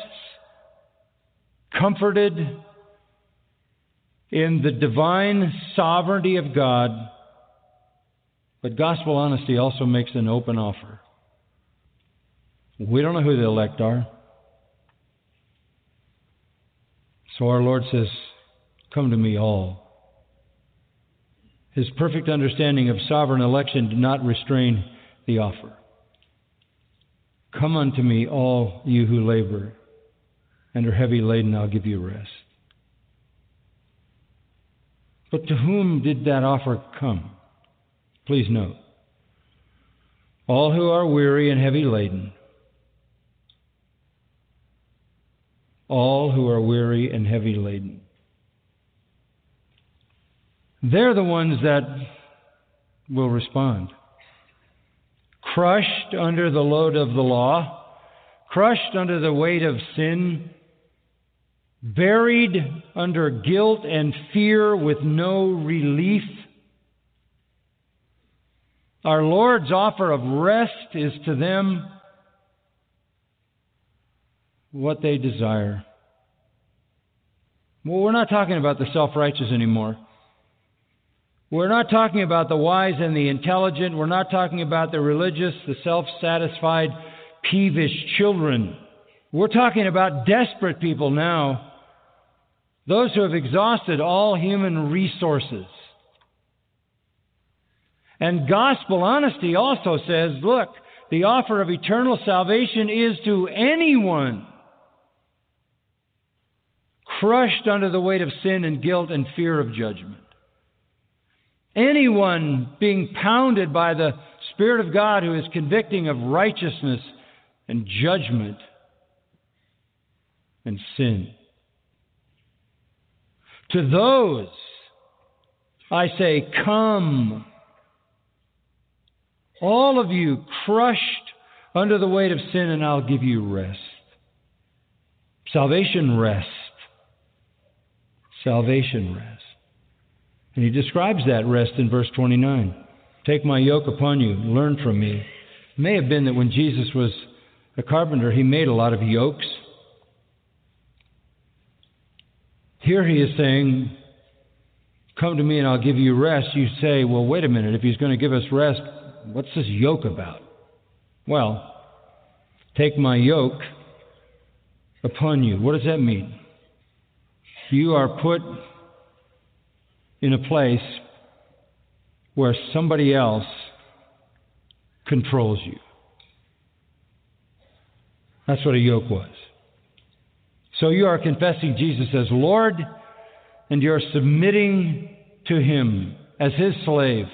comforted in the divine sovereignty of God but gospel honesty also makes an open offer. We don't know who the elect are. So our Lord says, Come to me, all. His perfect understanding of sovereign election did not restrain the offer. Come unto me, all you who labor and are heavy laden, I'll give you rest. But to whom did that offer come? Please note all who are weary and heavy laden, all who are weary and heavy laden. They're the ones that will respond. Crushed under the load of the law, crushed under the weight of sin, buried under guilt and fear with no relief our Lord's offer of rest is to them what they desire. Well, we're not talking about the self righteous anymore. We're not talking about the wise and the intelligent. We're not talking about the religious, the self satisfied, peevish children. We're talking about desperate people now. Those who have exhausted all human resources. And gospel honesty also says look, the offer of eternal salvation is to anyone crushed under the weight of sin and guilt and fear of judgment. Anyone being pounded by the Spirit of God who is convicting of righteousness and judgment and sin. To those, I say, come. All of you crushed under the weight of sin, and I'll give you rest. Salvation rest. Salvation rest. And he describes that rest in verse 29. Take my yoke upon you, learn from me. It may have been that when Jesus was a carpenter, he made a lot of yokes. Here he is saying, Come to me and I'll give you rest. You say, Well, wait a minute. If he's going to give us rest, what's this yoke about? Well, take my yoke upon you. What does that mean? You are put in a place where somebody else controls you. That's what a yoke was. So you are confessing Jesus as Lord, and you're submitting to Him as His slave.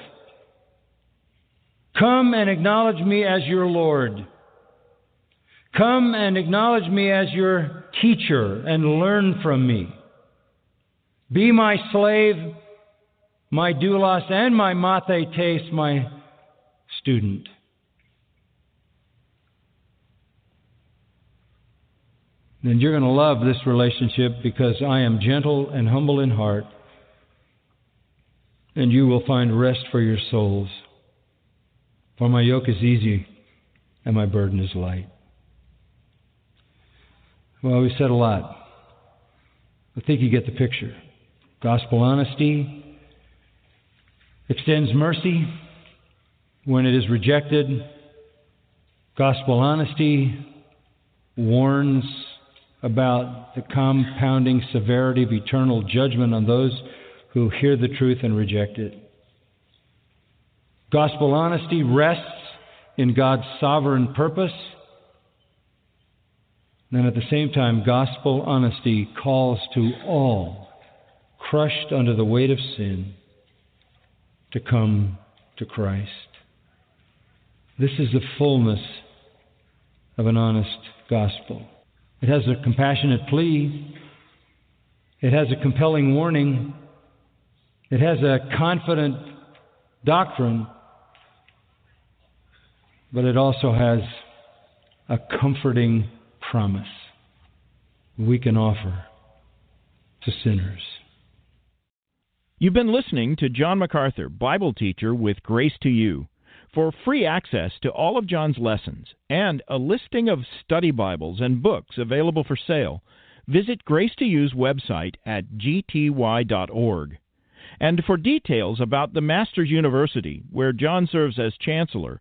Come and acknowledge me as your Lord. Come and acknowledge me as your teacher and learn from me. Be my slave, my doulos, and my mathetes, my student. then you're going to love this relationship because I am gentle and humble in heart, and you will find rest for your souls. For my yoke is easy and my burden is light. Well, we said a lot. I think you get the picture. Gospel honesty extends mercy when it is rejected. Gospel honesty warns about the compounding severity of eternal judgment on those who hear the truth and reject it. Gospel honesty rests in God's sovereign purpose. And at the same time, gospel honesty calls to all crushed under the weight of sin to come to Christ. This is the fullness of an honest gospel. It has a compassionate plea. It has a compelling warning. It has a confident doctrine. But it also has a comforting promise we can offer to sinners. You've been listening to John MacArthur, Bible teacher with Grace to You. For free access to all of John's lessons and a listing of study Bibles and books available for sale, visit Grace to You's website at gty.org. And for details about the Masters University, where John serves as chancellor,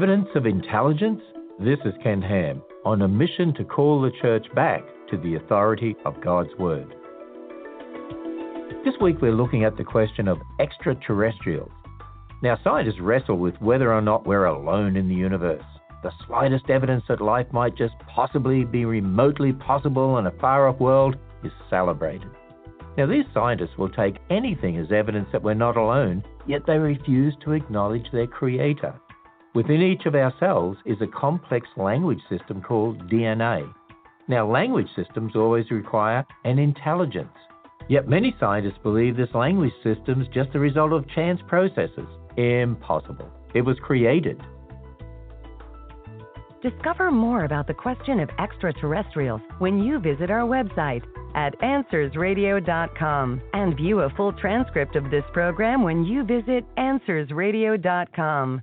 Evidence of intelligence? This is Ken Ham on a mission to call the church back to the authority of God's Word. This week we're looking at the question of extraterrestrials. Now, scientists wrestle with whether or not we're alone in the universe. The slightest evidence that life might just possibly be remotely possible in a far off world is celebrated. Now, these scientists will take anything as evidence that we're not alone, yet they refuse to acknowledge their creator. Within each of our cells is a complex language system called DNA. Now, language systems always require an intelligence. Yet many scientists believe this language system is just the result of chance processes. Impossible. It was created. Discover more about the question of extraterrestrials when you visit our website at AnswersRadio.com and view a full transcript of this program when you visit AnswersRadio.com.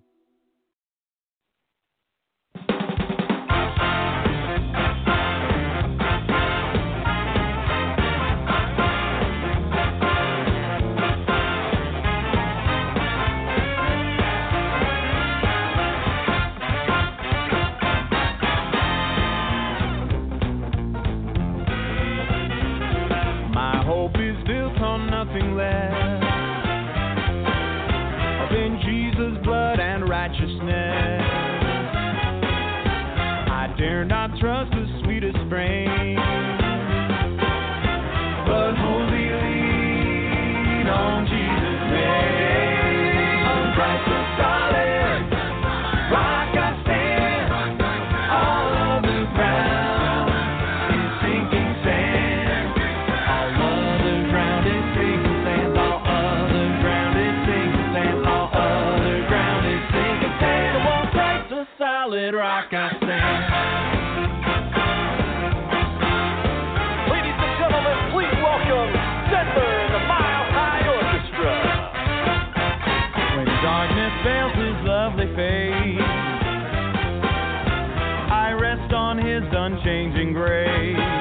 unchanging grace.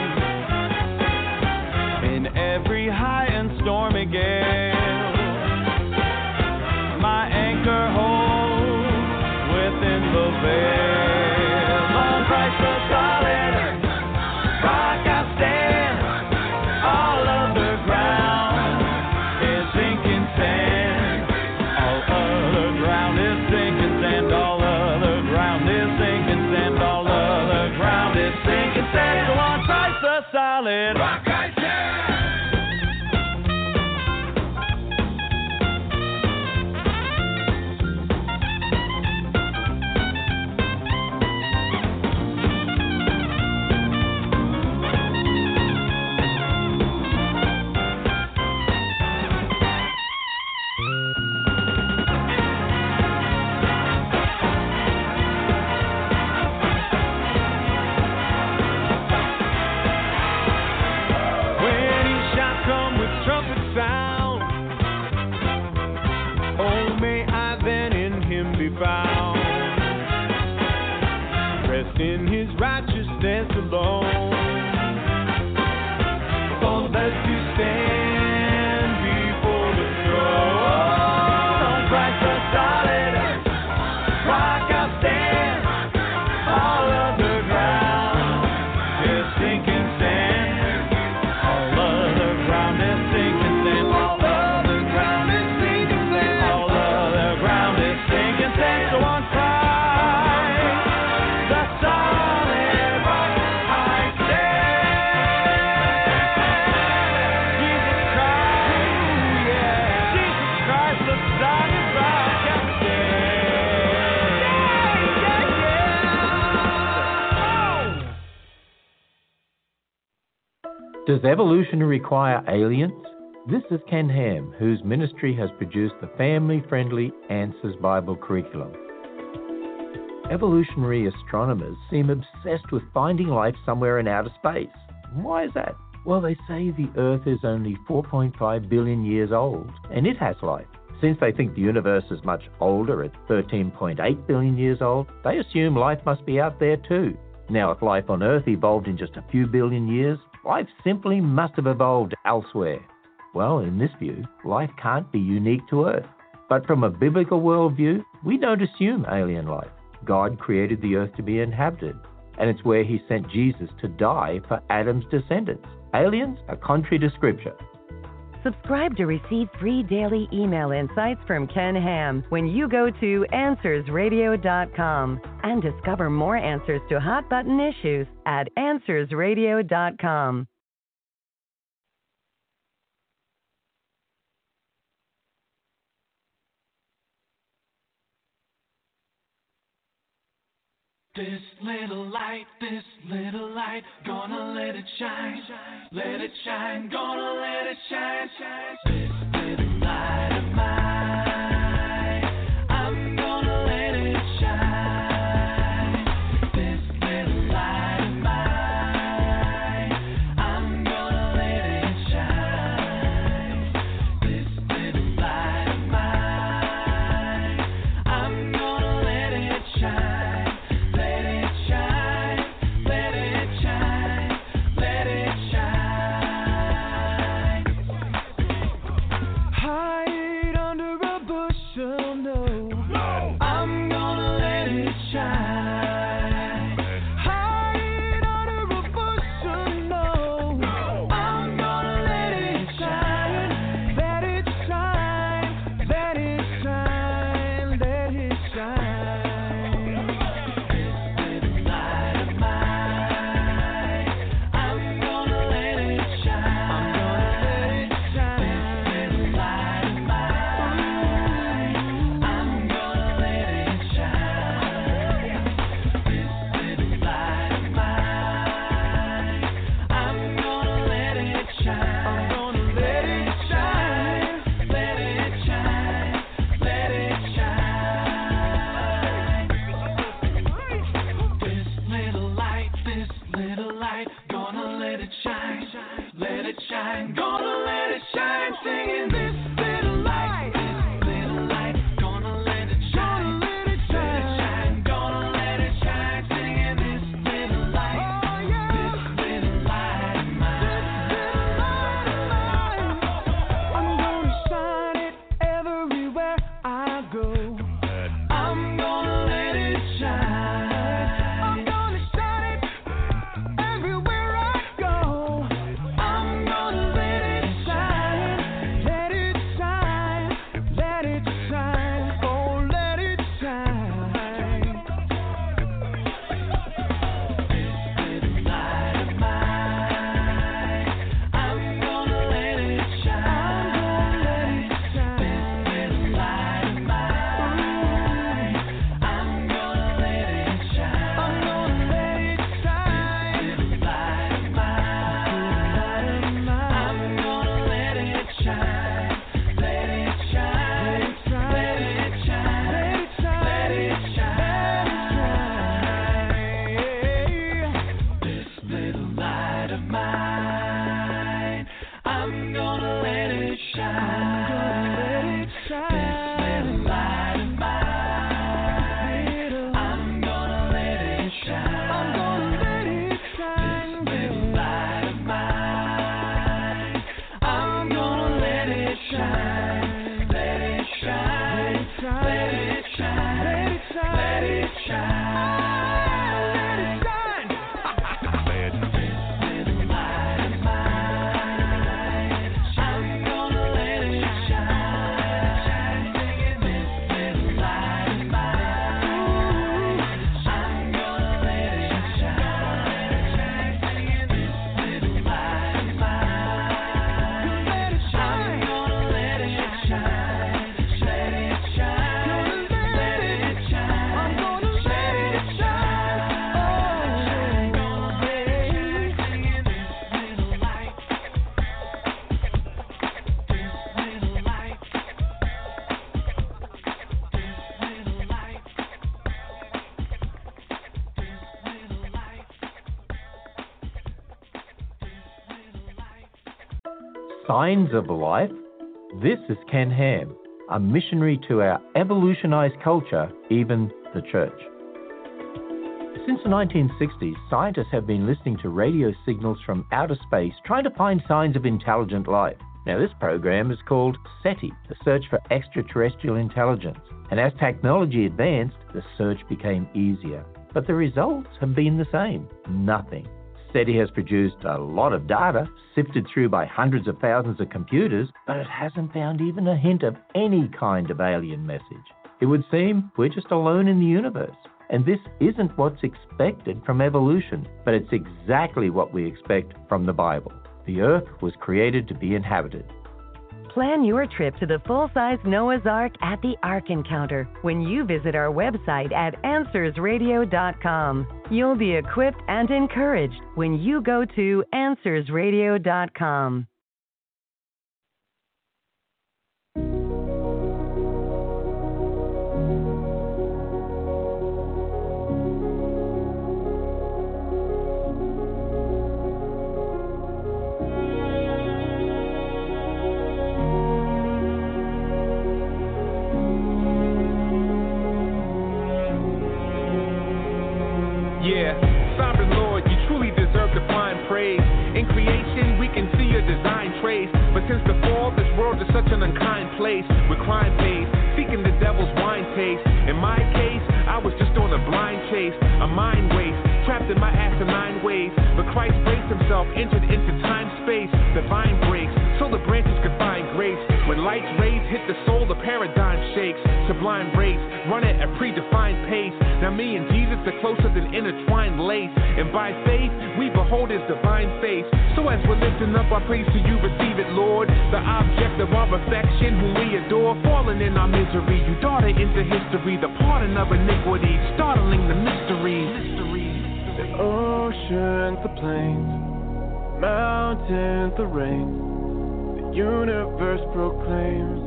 Does evolution require aliens? This is Ken Ham, whose ministry has produced the family friendly Answers Bible curriculum. Evolutionary astronomers seem obsessed with finding life somewhere in outer space. Why is that? Well, they say the Earth is only 4.5 billion years old, and it has life. Since they think the universe is much older at 13.8 billion years old, they assume life must be out there too. Now, if life on Earth evolved in just a few billion years, Life simply must have evolved elsewhere. Well, in this view, life can't be unique to Earth. But from a biblical worldview, we don't assume alien life. God created the earth to be inhabited, and it's where he sent Jesus to die for Adam's descendants. Aliens are contrary to scripture, Subscribe to receive free daily email insights from Ken Ham when you go to AnswersRadio.com and discover more answers to hot button issues at AnswersRadio.com. This little light, this little light, gonna let it shine, let it shine, gonna let it shine, shine. This little light of mine. Signs of Life. This is Ken Ham, a missionary to our evolutionized culture, even the church. Since the 1960s, scientists have been listening to radio signals from outer space trying to find signs of intelligent life. Now, this program is called SETI, the Search for Extraterrestrial Intelligence. And as technology advanced, the search became easier. But the results have been the same nothing. SETI has produced a lot of data, sifted through by hundreds of thousands of computers, but it hasn't found even a hint of any kind of alien message. It would seem we're just alone in the universe. And this isn't what's expected from evolution, but it's exactly what we expect from the Bible. The earth was created to be inhabited. Plan your trip to the full size Noah's Ark at the Ark Encounter when you visit our website at AnswersRadio.com. You'll be equipped and encouraged when you go to AnswersRadio.com. place. With crime pays, seeking the devil's wine taste. In my case, I was just on a blind chase, a mind waste, trapped in my asinine ways. But Christ braced himself, entered into time space. The vine breaks, so the branches could find grace. When light's rays hit the soul, the paradigm shakes. Sublime race, run at a predefined pace. Now me and Jesus are closer than intertwined lace. And by faith, we behold his divine face. So as we're lifting up our praise to you, receive it, Lord. The object of our affection, whom we adore, falling in our misery. You daughter into history, the pardon of iniquity, startling the mystery. The oceans, the plains, mountains, the rain, the universe proclaims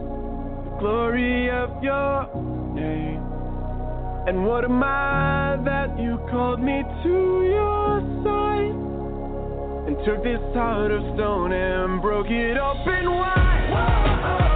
the glory of your name. And what am I that you called me to your side and took this heart of stone and broke it open wide? When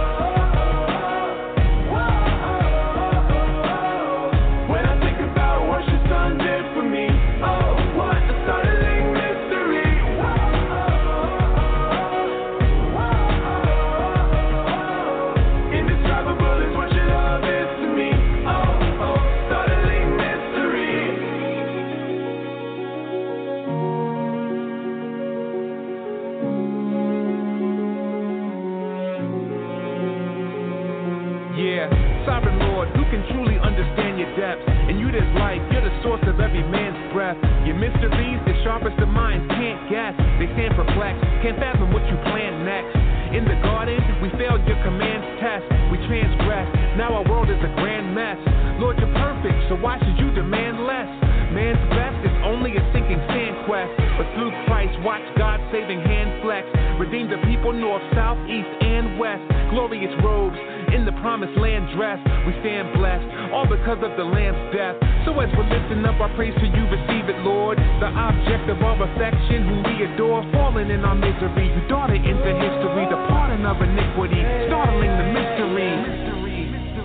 source of every man's breath. Your mysteries, the sharpest of minds can't guess. They stand perplexed, can't fathom what you plan next. In the garden, we failed your commands test. We transgressed, now our world is a grand mess. Lord, you're perfect, so why should you demand less? Man's best is only a sinking sand quest. But through Christ, watch God's saving hand flex. Redeem the people north, south, east, and west. Glorious robes in the promised land dressed. We stand blessed, all because of the Lamb's death. So as we're lifting up our praise to you, receive it, Lord. The object of our affection, whom we adore, falling in our misery. You daughter into history, the pardon of iniquity, startling the mystery.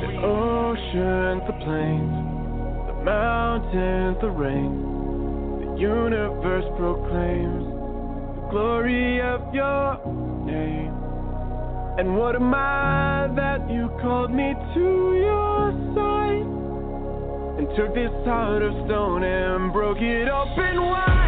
The oceans, the plains, the mountains, the rain, the universe proclaims the glory of your name. And what am I that you called me to your side and took this heart of stone and broke it open wide?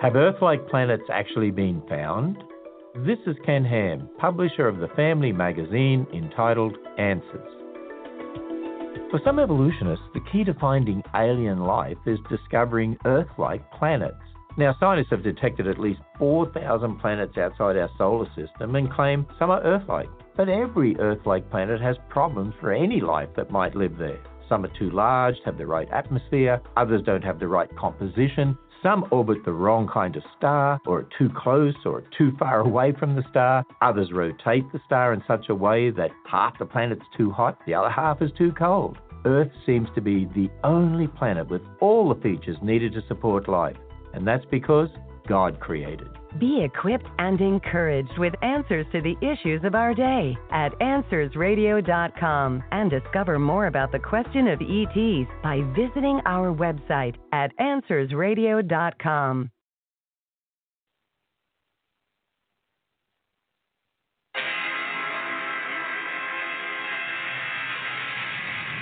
Have Earth like planets actually been found? This is Ken Ham, publisher of the family magazine entitled Answers. For some evolutionists, the key to finding alien life is discovering Earth like planets. Now, scientists have detected at least 4,000 planets outside our solar system and claim some are Earth like. But every Earth like planet has problems for any life that might live there. Some are too large have the right atmosphere, others don't have the right composition, some orbit the wrong kind of star, or are too close or too far away from the star. Others rotate the star in such a way that half the planet's too hot, the other half is too cold. Earth seems to be the only planet with all the features needed to support life, and that's because God created. Be equipped and encouraged with answers to the issues of our day at AnswersRadio.com and discover more about the question of ETs by visiting our website at AnswersRadio.com.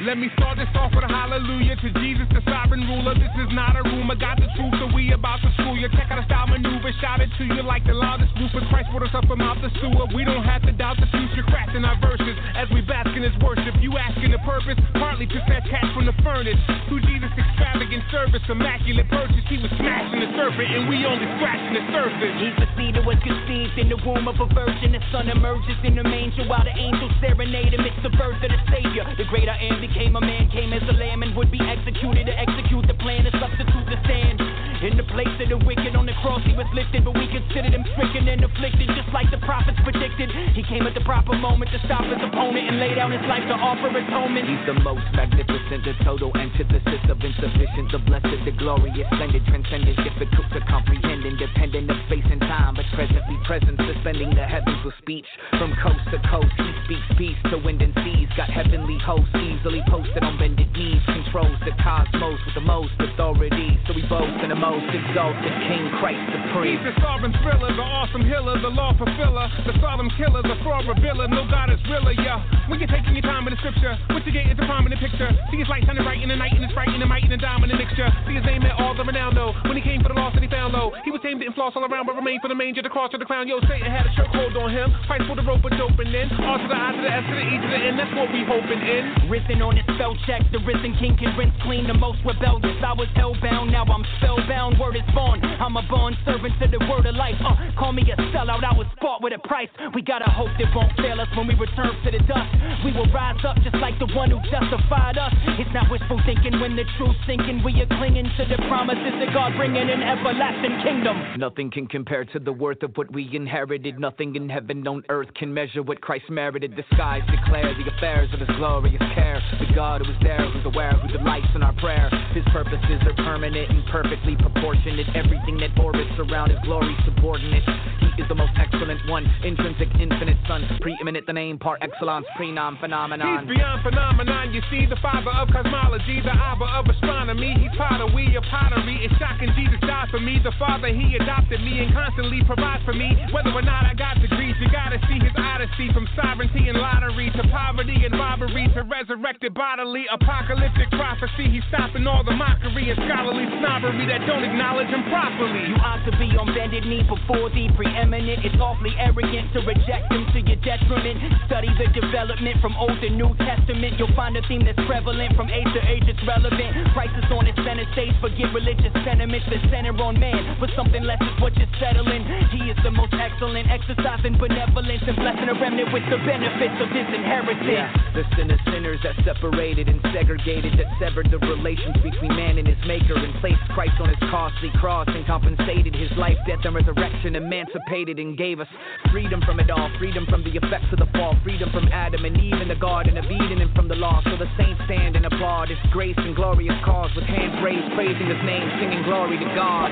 Let me start this off with a hallelujah to Jesus, the sovereign ruler. This is not a rumor, got the truth, so we about to school you. Check out the style maneuver, shout it to you like the loudest Rufus Christ brought us up from out the sewer. We don't have to doubt the future, crafting our verses as we bask in his worship. You asking the purpose, partly to fetch cats from the furnace. To Jesus' extravagant service, immaculate purchase. He was smashing the serpent, and we only scratching the surface. Seed that was conceived in the womb of a virgin. The son emerges in the manger while the angels serenade him. It's the birth of the Savior. The greater am became a man, came as a lamb, and would be executed to execute the plan to substitute the stand. In the place of the wicked on the cross, he was lifted, but we considered him stricken and afflicted, just like the prophets predicted. He came at the proper moment to stop his opponent and lay down his life to offer atonement. He's the most magnificent, the total antithesis of insufficient, the blessed, the glorious, splendid, transcendent, difficult to comprehend, independent of space and time, but presently present, suspending the heavens with speech. From coast to coast, he speaks peace to wind and seas, got heavenly hosts easily posted on bended knees, controls the cosmos with the most authority, so we boast in the most exalted King Christ supreme. He's the sovereign thriller, the awesome healer, the law fulfiller, the solemn killer, the fraud revealer. No God is realer, yeah. When you're taking your time in the scripture, what you get is a prominent picture. See his light shining bright in the night, and it's bright in the might and the diamond mixture. See his name at all the renown, though. When he came for the lost that he found low, he was tamed, didn't floss all around, but remained for the manger, the cross, to the crown. Yo, Satan had a chokehold on him. Fight for the rope, but doping in. R to the I to the S to the E to the N. That's what we hoping in. Risen on his spell check, the risen king can rinse clean the most rebellious. I was hellbound, now I'm spellbound. Word is born. I'm a born servant to the word of life. Uh, call me a sellout, I was bought with a price. We gotta hope that won't fail us when we return to the dust. We will rise up just like the one who justified us. It's not wishful thinking when the truth's sinking. We are clinging to the promises that God bringing an everlasting kingdom. Nothing can compare to the worth of what we inherited. Nothing in heaven on earth can measure what Christ merited. The skies declare the of his glorious care. The God who is there, who's aware, who delights in our prayer. His purposes are permanent and perfectly proportionate. Everything that orbits around his glory subordinate. He is the most excellent one, intrinsic, infinite son, preeminent, the name par excellence, prenom phenomenon. He's beyond phenomenon. You see, the father of cosmology, the Abba of astronomy. He's potter, we a pottery. It's shocking Jesus died for me. The father, he adopted me and constantly provides for me. Whether or not I got degrees, you gotta see his odyssey from sovereignty and lottery to poverty and robbery to resurrected bodily apocalyptic prophecy. He's stopping all the mockery and scholarly snobbery that don't acknowledge him properly. You ought to be on bended knee before the preeminent. It's awfully arrogant to reject him to your detriment. Study the development from Old to New Testament. You'll find a theme that's prevalent from age to age. It's relevant. Crisis on its center stage. Forget religious sentiments that center on man. But something less is what you're settling. He is the most excellent, exercising benevolence and blessing a remnant with the benefits of his inheritance. Yeah, the sin of sinners that separated and segregated, that severed the relations between man and his maker, and placed Christ on his costly cross and compensated his life, death, and resurrection, emancipated and gave us freedom from it all, freedom from the effects of the fall, freedom from Adam and Eve in the Garden of Eden, and from the law. So the saints stand and applaud his grace and glorious cause with hands raised, praising his name, singing glory to God.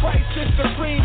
Christ is supreme.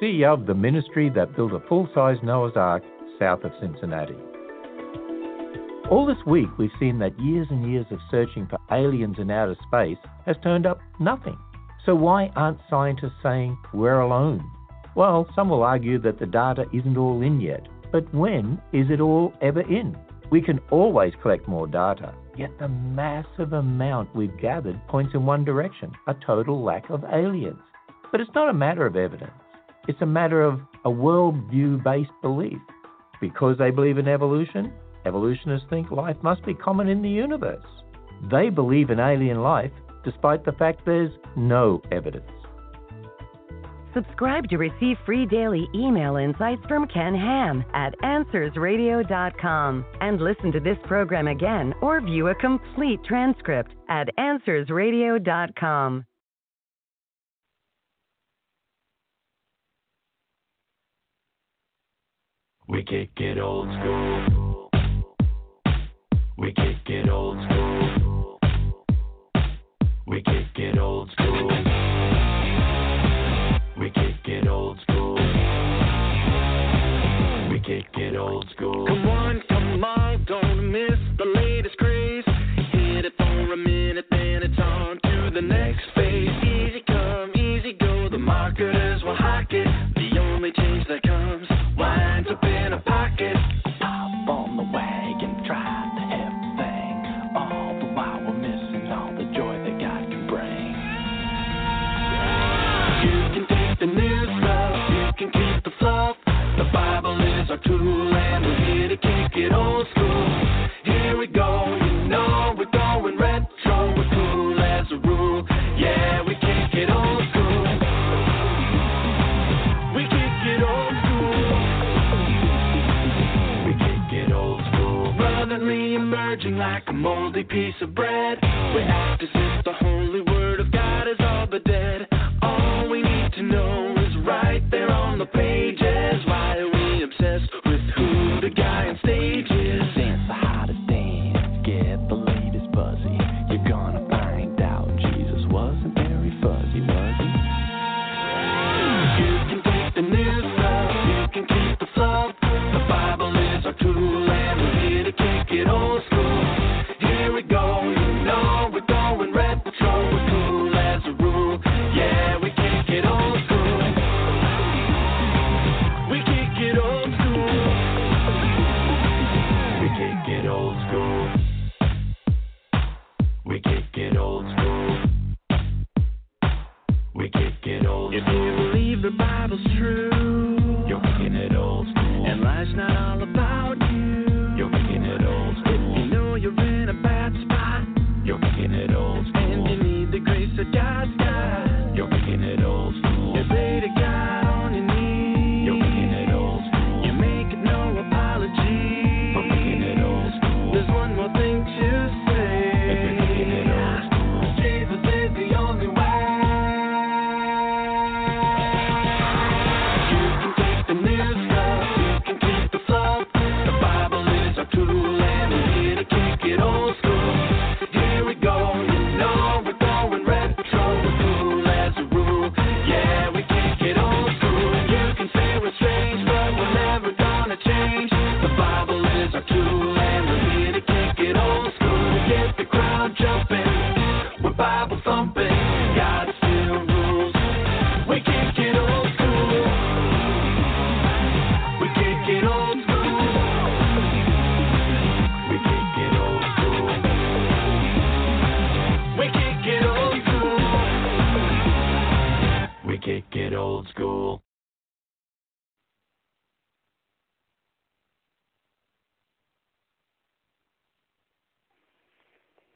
CEO of the ministry that built a full size Noah's Ark south of Cincinnati. All this week, we've seen that years and years of searching for aliens in outer space has turned up nothing. So, why aren't scientists saying we're alone? Well, some will argue that the data isn't all in yet, but when is it all ever in? We can always collect more data, yet the massive amount we've gathered points in one direction a total lack of aliens. But it's not a matter of evidence, it's a matter of a worldview based belief. Because they believe in evolution, evolutionists think life must be common in the universe. They believe in alien life despite the fact there's no evidence. Subscribe to receive free daily email insights from Ken Ham at AnswersRadio.com and listen to this program again or view a complete transcript at AnswersRadio.com. We kick it old school. We kick it old school. We kick it old school. We kick it old school. We kick it old school. Come on, come on, don't miss the tool, and we're here to kick it old school. Here we go, you know we're going retro, we're cool as a rule. Yeah, we kick it old school. We kick it old school. We kick it old school. Brotherly emerging like a moldy piece of bread. We act as if the holy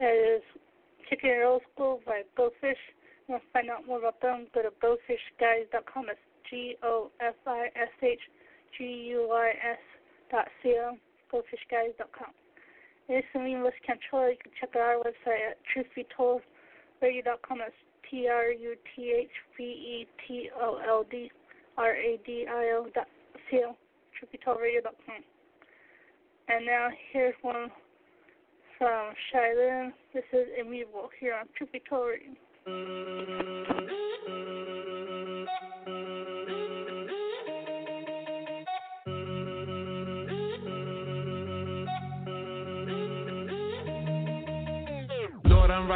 That is Chicken and Old School by GoFish. You want to find out more about them? Go to gofishguys.com. It's G O F I S H G U I S dot C O. Gofishguys.com. There's some English control. You can check out our website at truthbetold.radio.com. It's T R U T H V E T O L D R A D I O dot C O. Truthbetold.radio.com. And now here's one Uh, from Shai Linne. This is Immutable here on Truth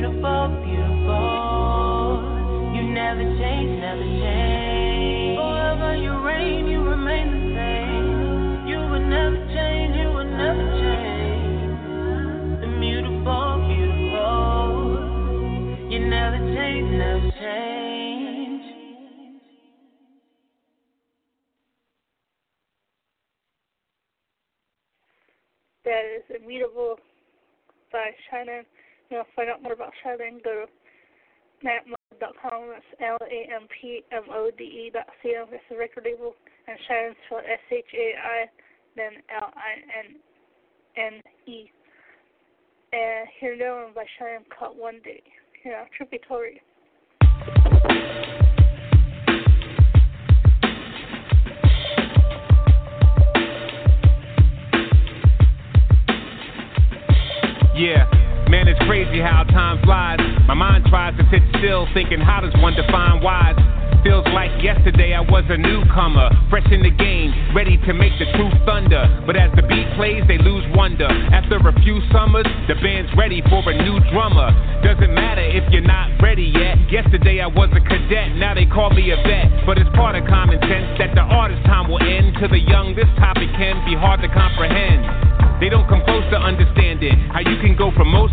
Immutable, beautiful. You never change, never change. Forever you reign, you remain the same. You will never change, you will never change. Beautiful. You never change, never change. That is Immutable by Shai Linne. You know, find out more about Shai Linne, go to lampmode.com. That's L A M P M O D E dot C M. That's the record label. And Shai Linne's spelled S H A I, then L I N N E. And here now by Shannon caught one day. Here now, Trippy Tory. Yeah, man, it's crazy how time flies. My mind tries to sit still, thinking, how does one define wise? Feels like yesterday I was a newcomer, fresh in the game, ready to make the truth thunder. But as the beat plays, they lose wonder. After a few summers, the band's ready for a new drummer. Doesn't matter if you're not ready yet. Yesterday I was a cadet, now they call me a vet. But it's part of common sense that the artist time will end. To the young, this topic can be hard to comprehend. They don't come close to understand it. How you can go from most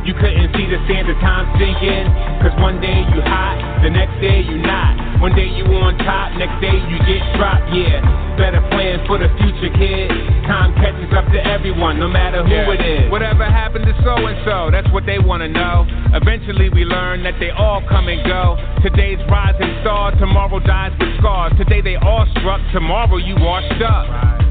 You couldn't see the sand of time sinking. Cause one day you hot, the next day you not. One day you on top, next day you get dropped, yeah. Better plan for the future, kid. Time catches up to everyone, no matter who Yeah. it is. Whatever happened to so and so? That's what they wanna know. Eventually we learn that they all come and go. Today's rising star, tomorrow dies with scars. Today they all struck, tomorrow you washed up.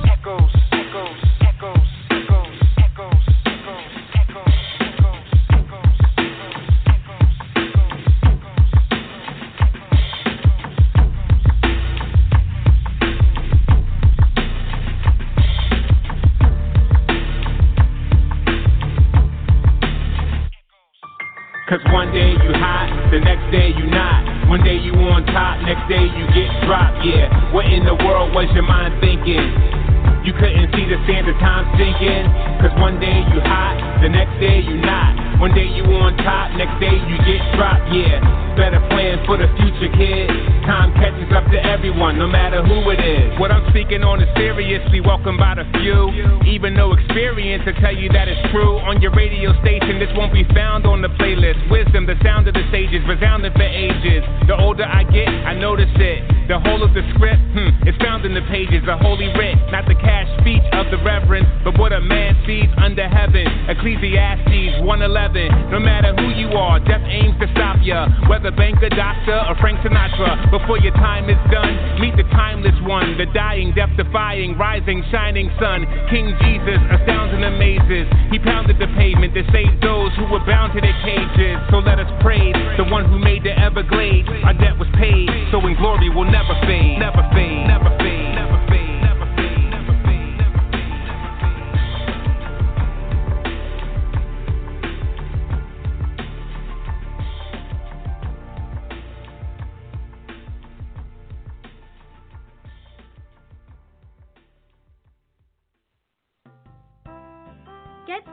day you get dropped. Yeah, what in the world was your mind thinking? You couldn't see the sand of time sinking. Cause one day you hot, the next day you not. One day you on top, next day you get dropped. Yeah, better plan for the future, kid. Time catches up to everyone, no matter who it is. What I'm speaking on is seriously welcomed by the few. Even no experience to tell you that it's true. On your radio station, this won't be found on the playlist. Wisdom, the sound of the sages, resounding for ages. The older I get, I notice it. The whole of the script, hmm, it's found in the pages, the holy writ, not the cash speech of the reverend, but what a man sees under heaven. Ecclesiastes 111. No matter who you are, death aims to stop ya. Whether banker, doctor, or Frank Sinatra. Before your time is done, meet the timeless one, the dying, death defying, rising, shining sun. King Jesus astounds and amazes. He pounded the pavement to save those who were bound to their cages. So let us praise the one who made the Everglades. Our debt was paid, so in glory will never fade. Never fade. Never fade. Never fade.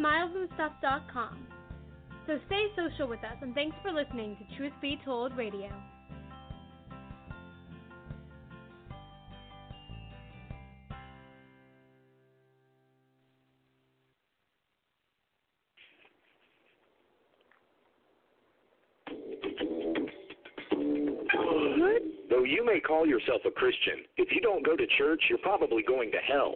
Smilesandstuff.com. So stay social with us and thanks for listening to Truth Be Told Radio. Though you may call yourself a Christian, if you don't go to church, you're probably going to hell.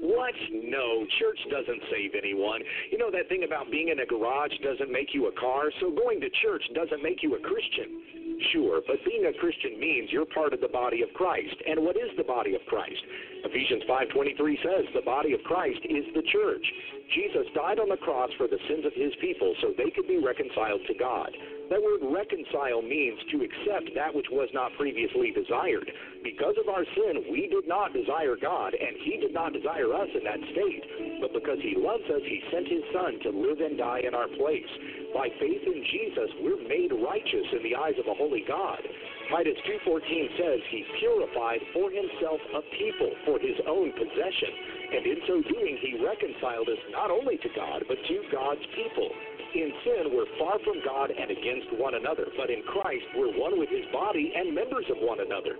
What? No, church doesn't save anyone. You know that thing about being in a garage doesn't make you a car, so going to church doesn't make you a Christian. Sure, but being a Christian means you're part of the body of Christ. And what is the body of Christ? Ephesians 5:23 says the body of Christ is the church. Jesus died on the cross for the sins of his people so they could be reconciled to God. That word reconcile means to accept that which was not previously desired. Because of our sin, we did not desire God, and He did not desire us in that state. But because He loves us, He sent His Son to live and die in our place. By faith in Jesus, we're made righteous in the eyes of a holy God. Titus 2.14 says he purified for himself a people for his own possession, and in so doing he reconciled us not only to God, but to God's people. In sin, we're far from God and against one another, but in Christ, we're one with his body and members of one another.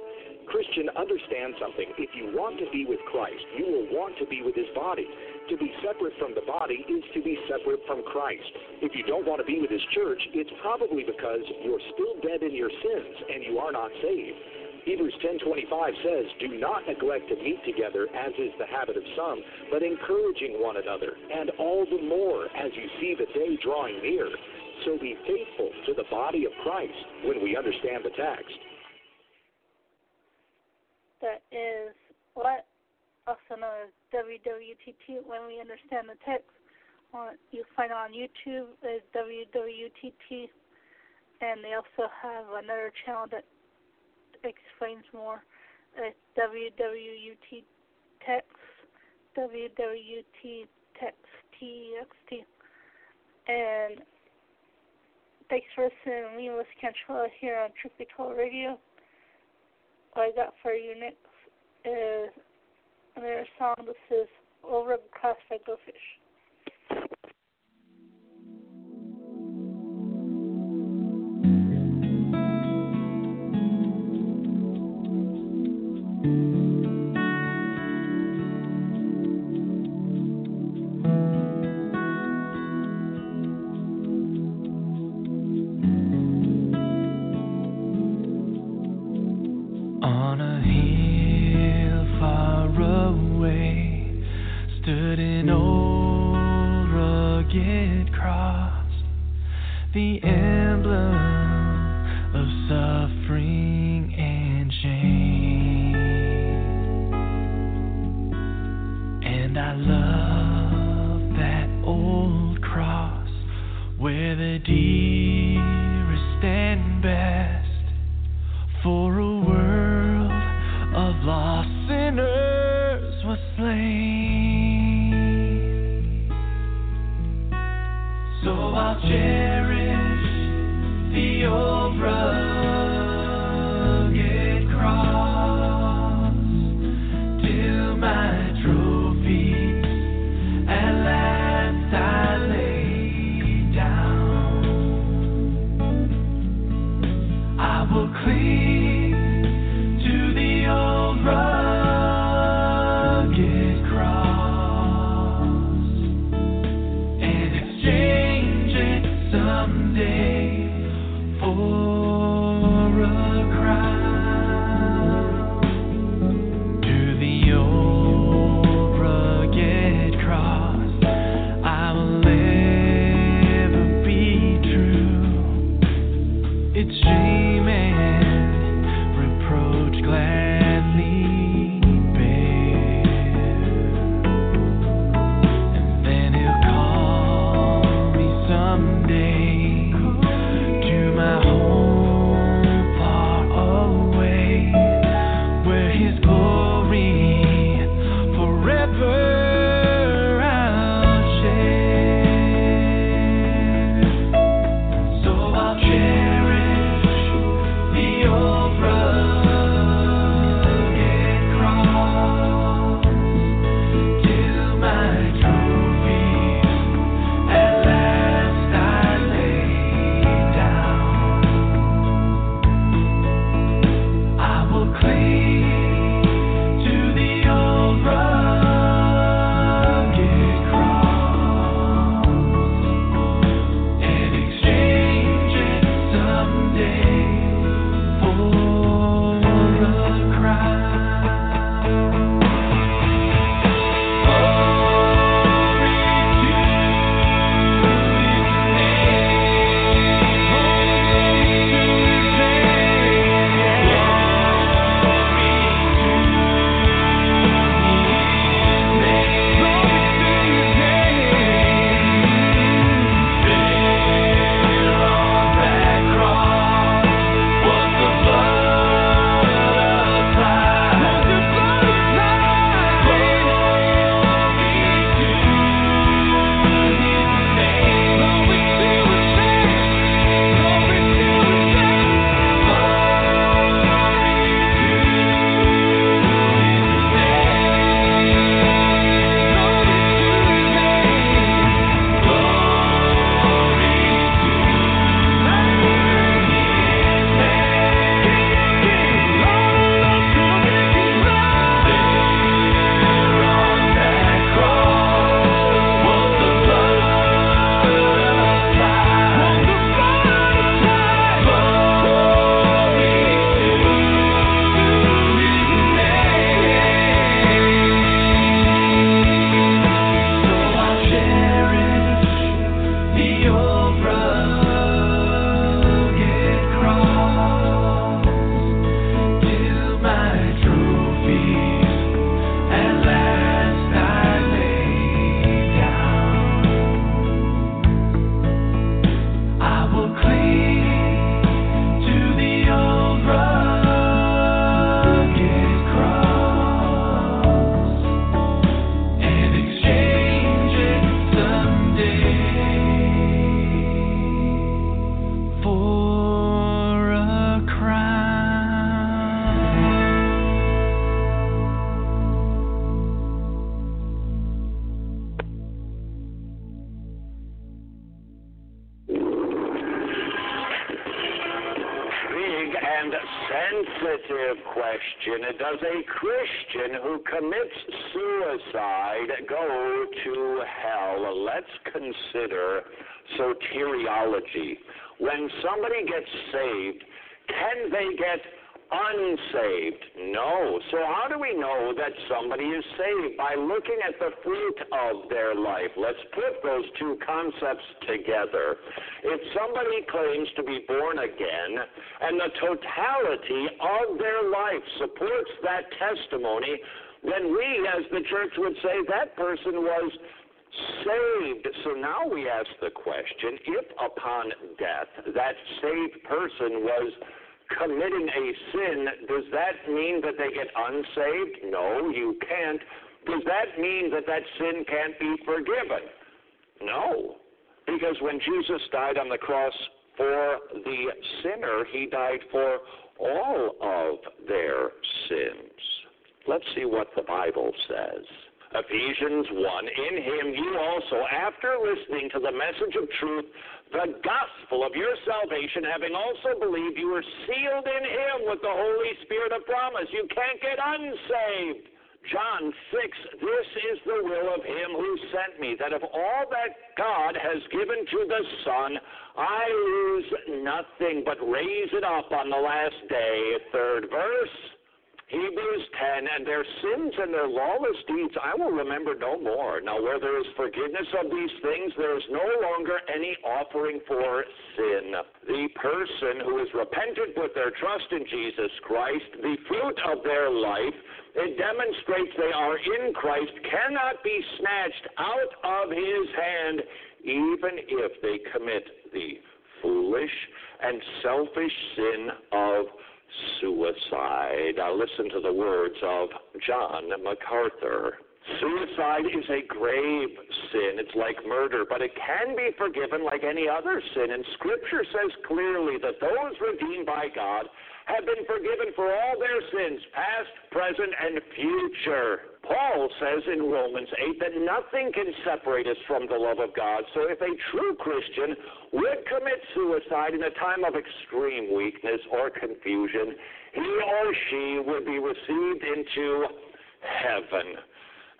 Christian, understand something. If you want to be with Christ, you will want to be with his body. To be separate from the body is to be separate from Christ. If you don't want to be with his church, it's probably because you're still dead in your sins and you are not saved. Hebrews 10:25 says, "Do not neglect to meet together as is the habit of some, but encouraging one another, and all the more as you see the day drawing near." So be faithful to the body of Christ when we understand the text. That is what also known as WWTT when we understand the text. On, you find on YouTube is WWTT, and they also have another channel that explains more. It's WWUT text, WWT text, TXT. And thanks for listening. Me, Miss Controller here on Truth Be Told Radio. What I got for you next is another song. This is Over the Cross by Does a Christian who commits suicide go to hell? Let's consider soteriology. When somebody gets saved, can they get unsaved? No. So, how do we know that somebody is saved? By looking at the fruit of their life. Let's put those two concepts together. If somebody claims to be born again and the totality of their life supports that testimony, then we as the church would say that person was saved. So now we ask the question if upon death that saved person was committing a sin, does that mean that they get unsaved? No, you can't. Does that mean that that sin can't be forgiven? No. Because when Jesus died on the cross for the sinner, he died for all of their sins. Let's see what the Bible says. Ephesians 1 In him you also, after listening to the message of truth, the gospel of your salvation, having also believed, you were sealed in him with the Holy Spirit of promise. You can't get unsaved. John 6 This is the will of him who sent me, that of all that God has given to the Son, I lose nothing, but raise it up on the last day. Third verse. Hebrews 10, and their sins and their lawless deeds I will remember no more. Now, where there is forgiveness of these things, there is no longer any offering for sin. The person who is repentant with their trust in Jesus Christ, the fruit of their life, it demonstrates they are in Christ, cannot be snatched out of his hand, even if they commit the foolish and selfish sin of suicide. Now listen to the words of John MacArthur. Suicide is a grave sin. It's like murder, but it can be forgiven like any other sin. And Scripture says clearly that those redeemed by God have been forgiven for all their sins, past, present, and future. Paul says in Romans 8 that nothing can separate us from the love of God. So if a true Christian would commit suicide in a time of extreme weakness or confusion, he or she would be received into heaven.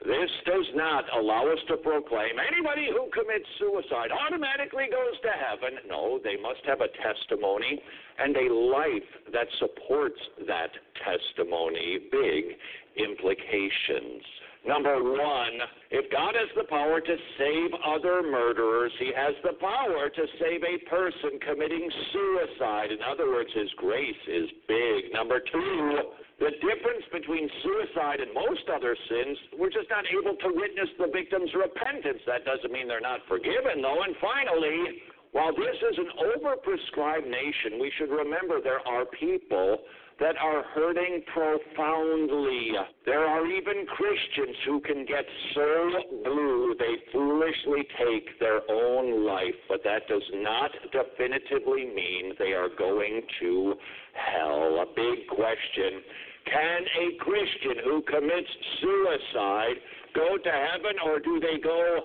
This does not allow us to proclaim anybody who commits suicide automatically goes to heaven. No, they must have a testimony and a life that supports that testimony. Big implications. Number one, if God has the power to save other murderers, he has the power to save a person committing suicide. In other words, his grace is big. Number two, the difference between suicide and most other sins, we're just not able to witness the victim's repentance. That doesn't mean they're not forgiven, though. And finally, while this is an overprescribed nation, we should remember there are people that are hurting profoundly. There are even Christians who can get so blue they foolishly take their own life, but that does not definitively mean they are going to hell. A big question. Can a Christian who commits suicide go to heaven or do they go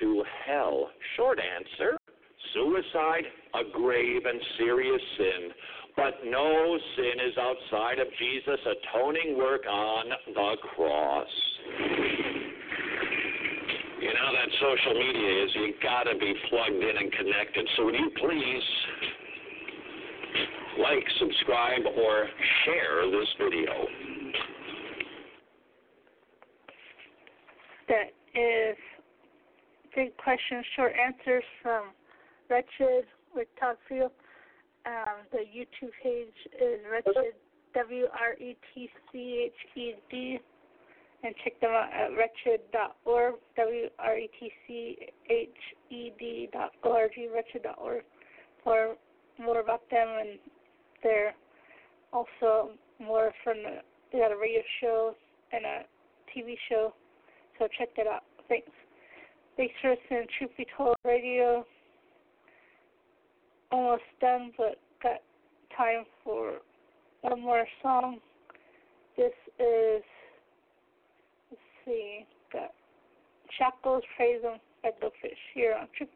to hell? Short answer suicide, a grave and serious sin. But no sin is outside of Jesus' atoning work on the cross. You know that social media is, you gotta be plugged in and connected. So would you please like, subscribe, or share this video? That is big questions, short answers from Wretched with Todd Friel. Um, the YouTube page is Wretched, W R E T C H E D, and check them out at wretched.org, W R E T C H E D dot org, wretched.org, for more about them. And they're also more from the, they got a radio show and a TV show, so check that out. Thanks. Thanks for listening to Truth Be Told Radio almost done, but got time for one more song. This is, let's see, got Shackles, Praise Him by Fish here on Truth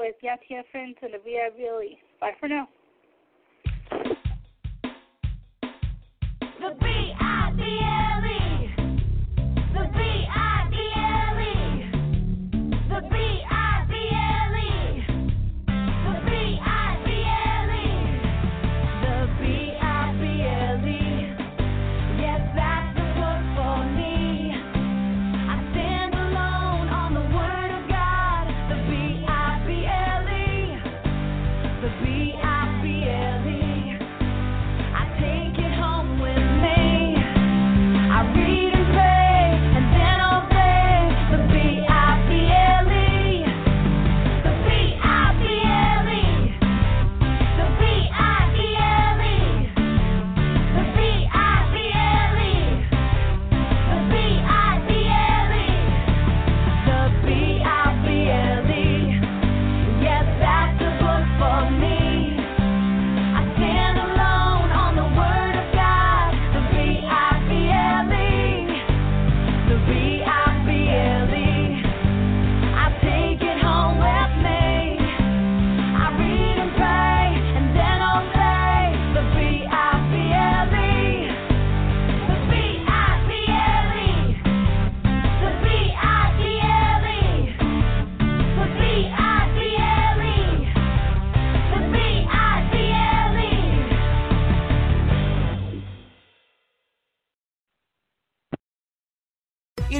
with Yatia Friends and the VI Really. Bye for now.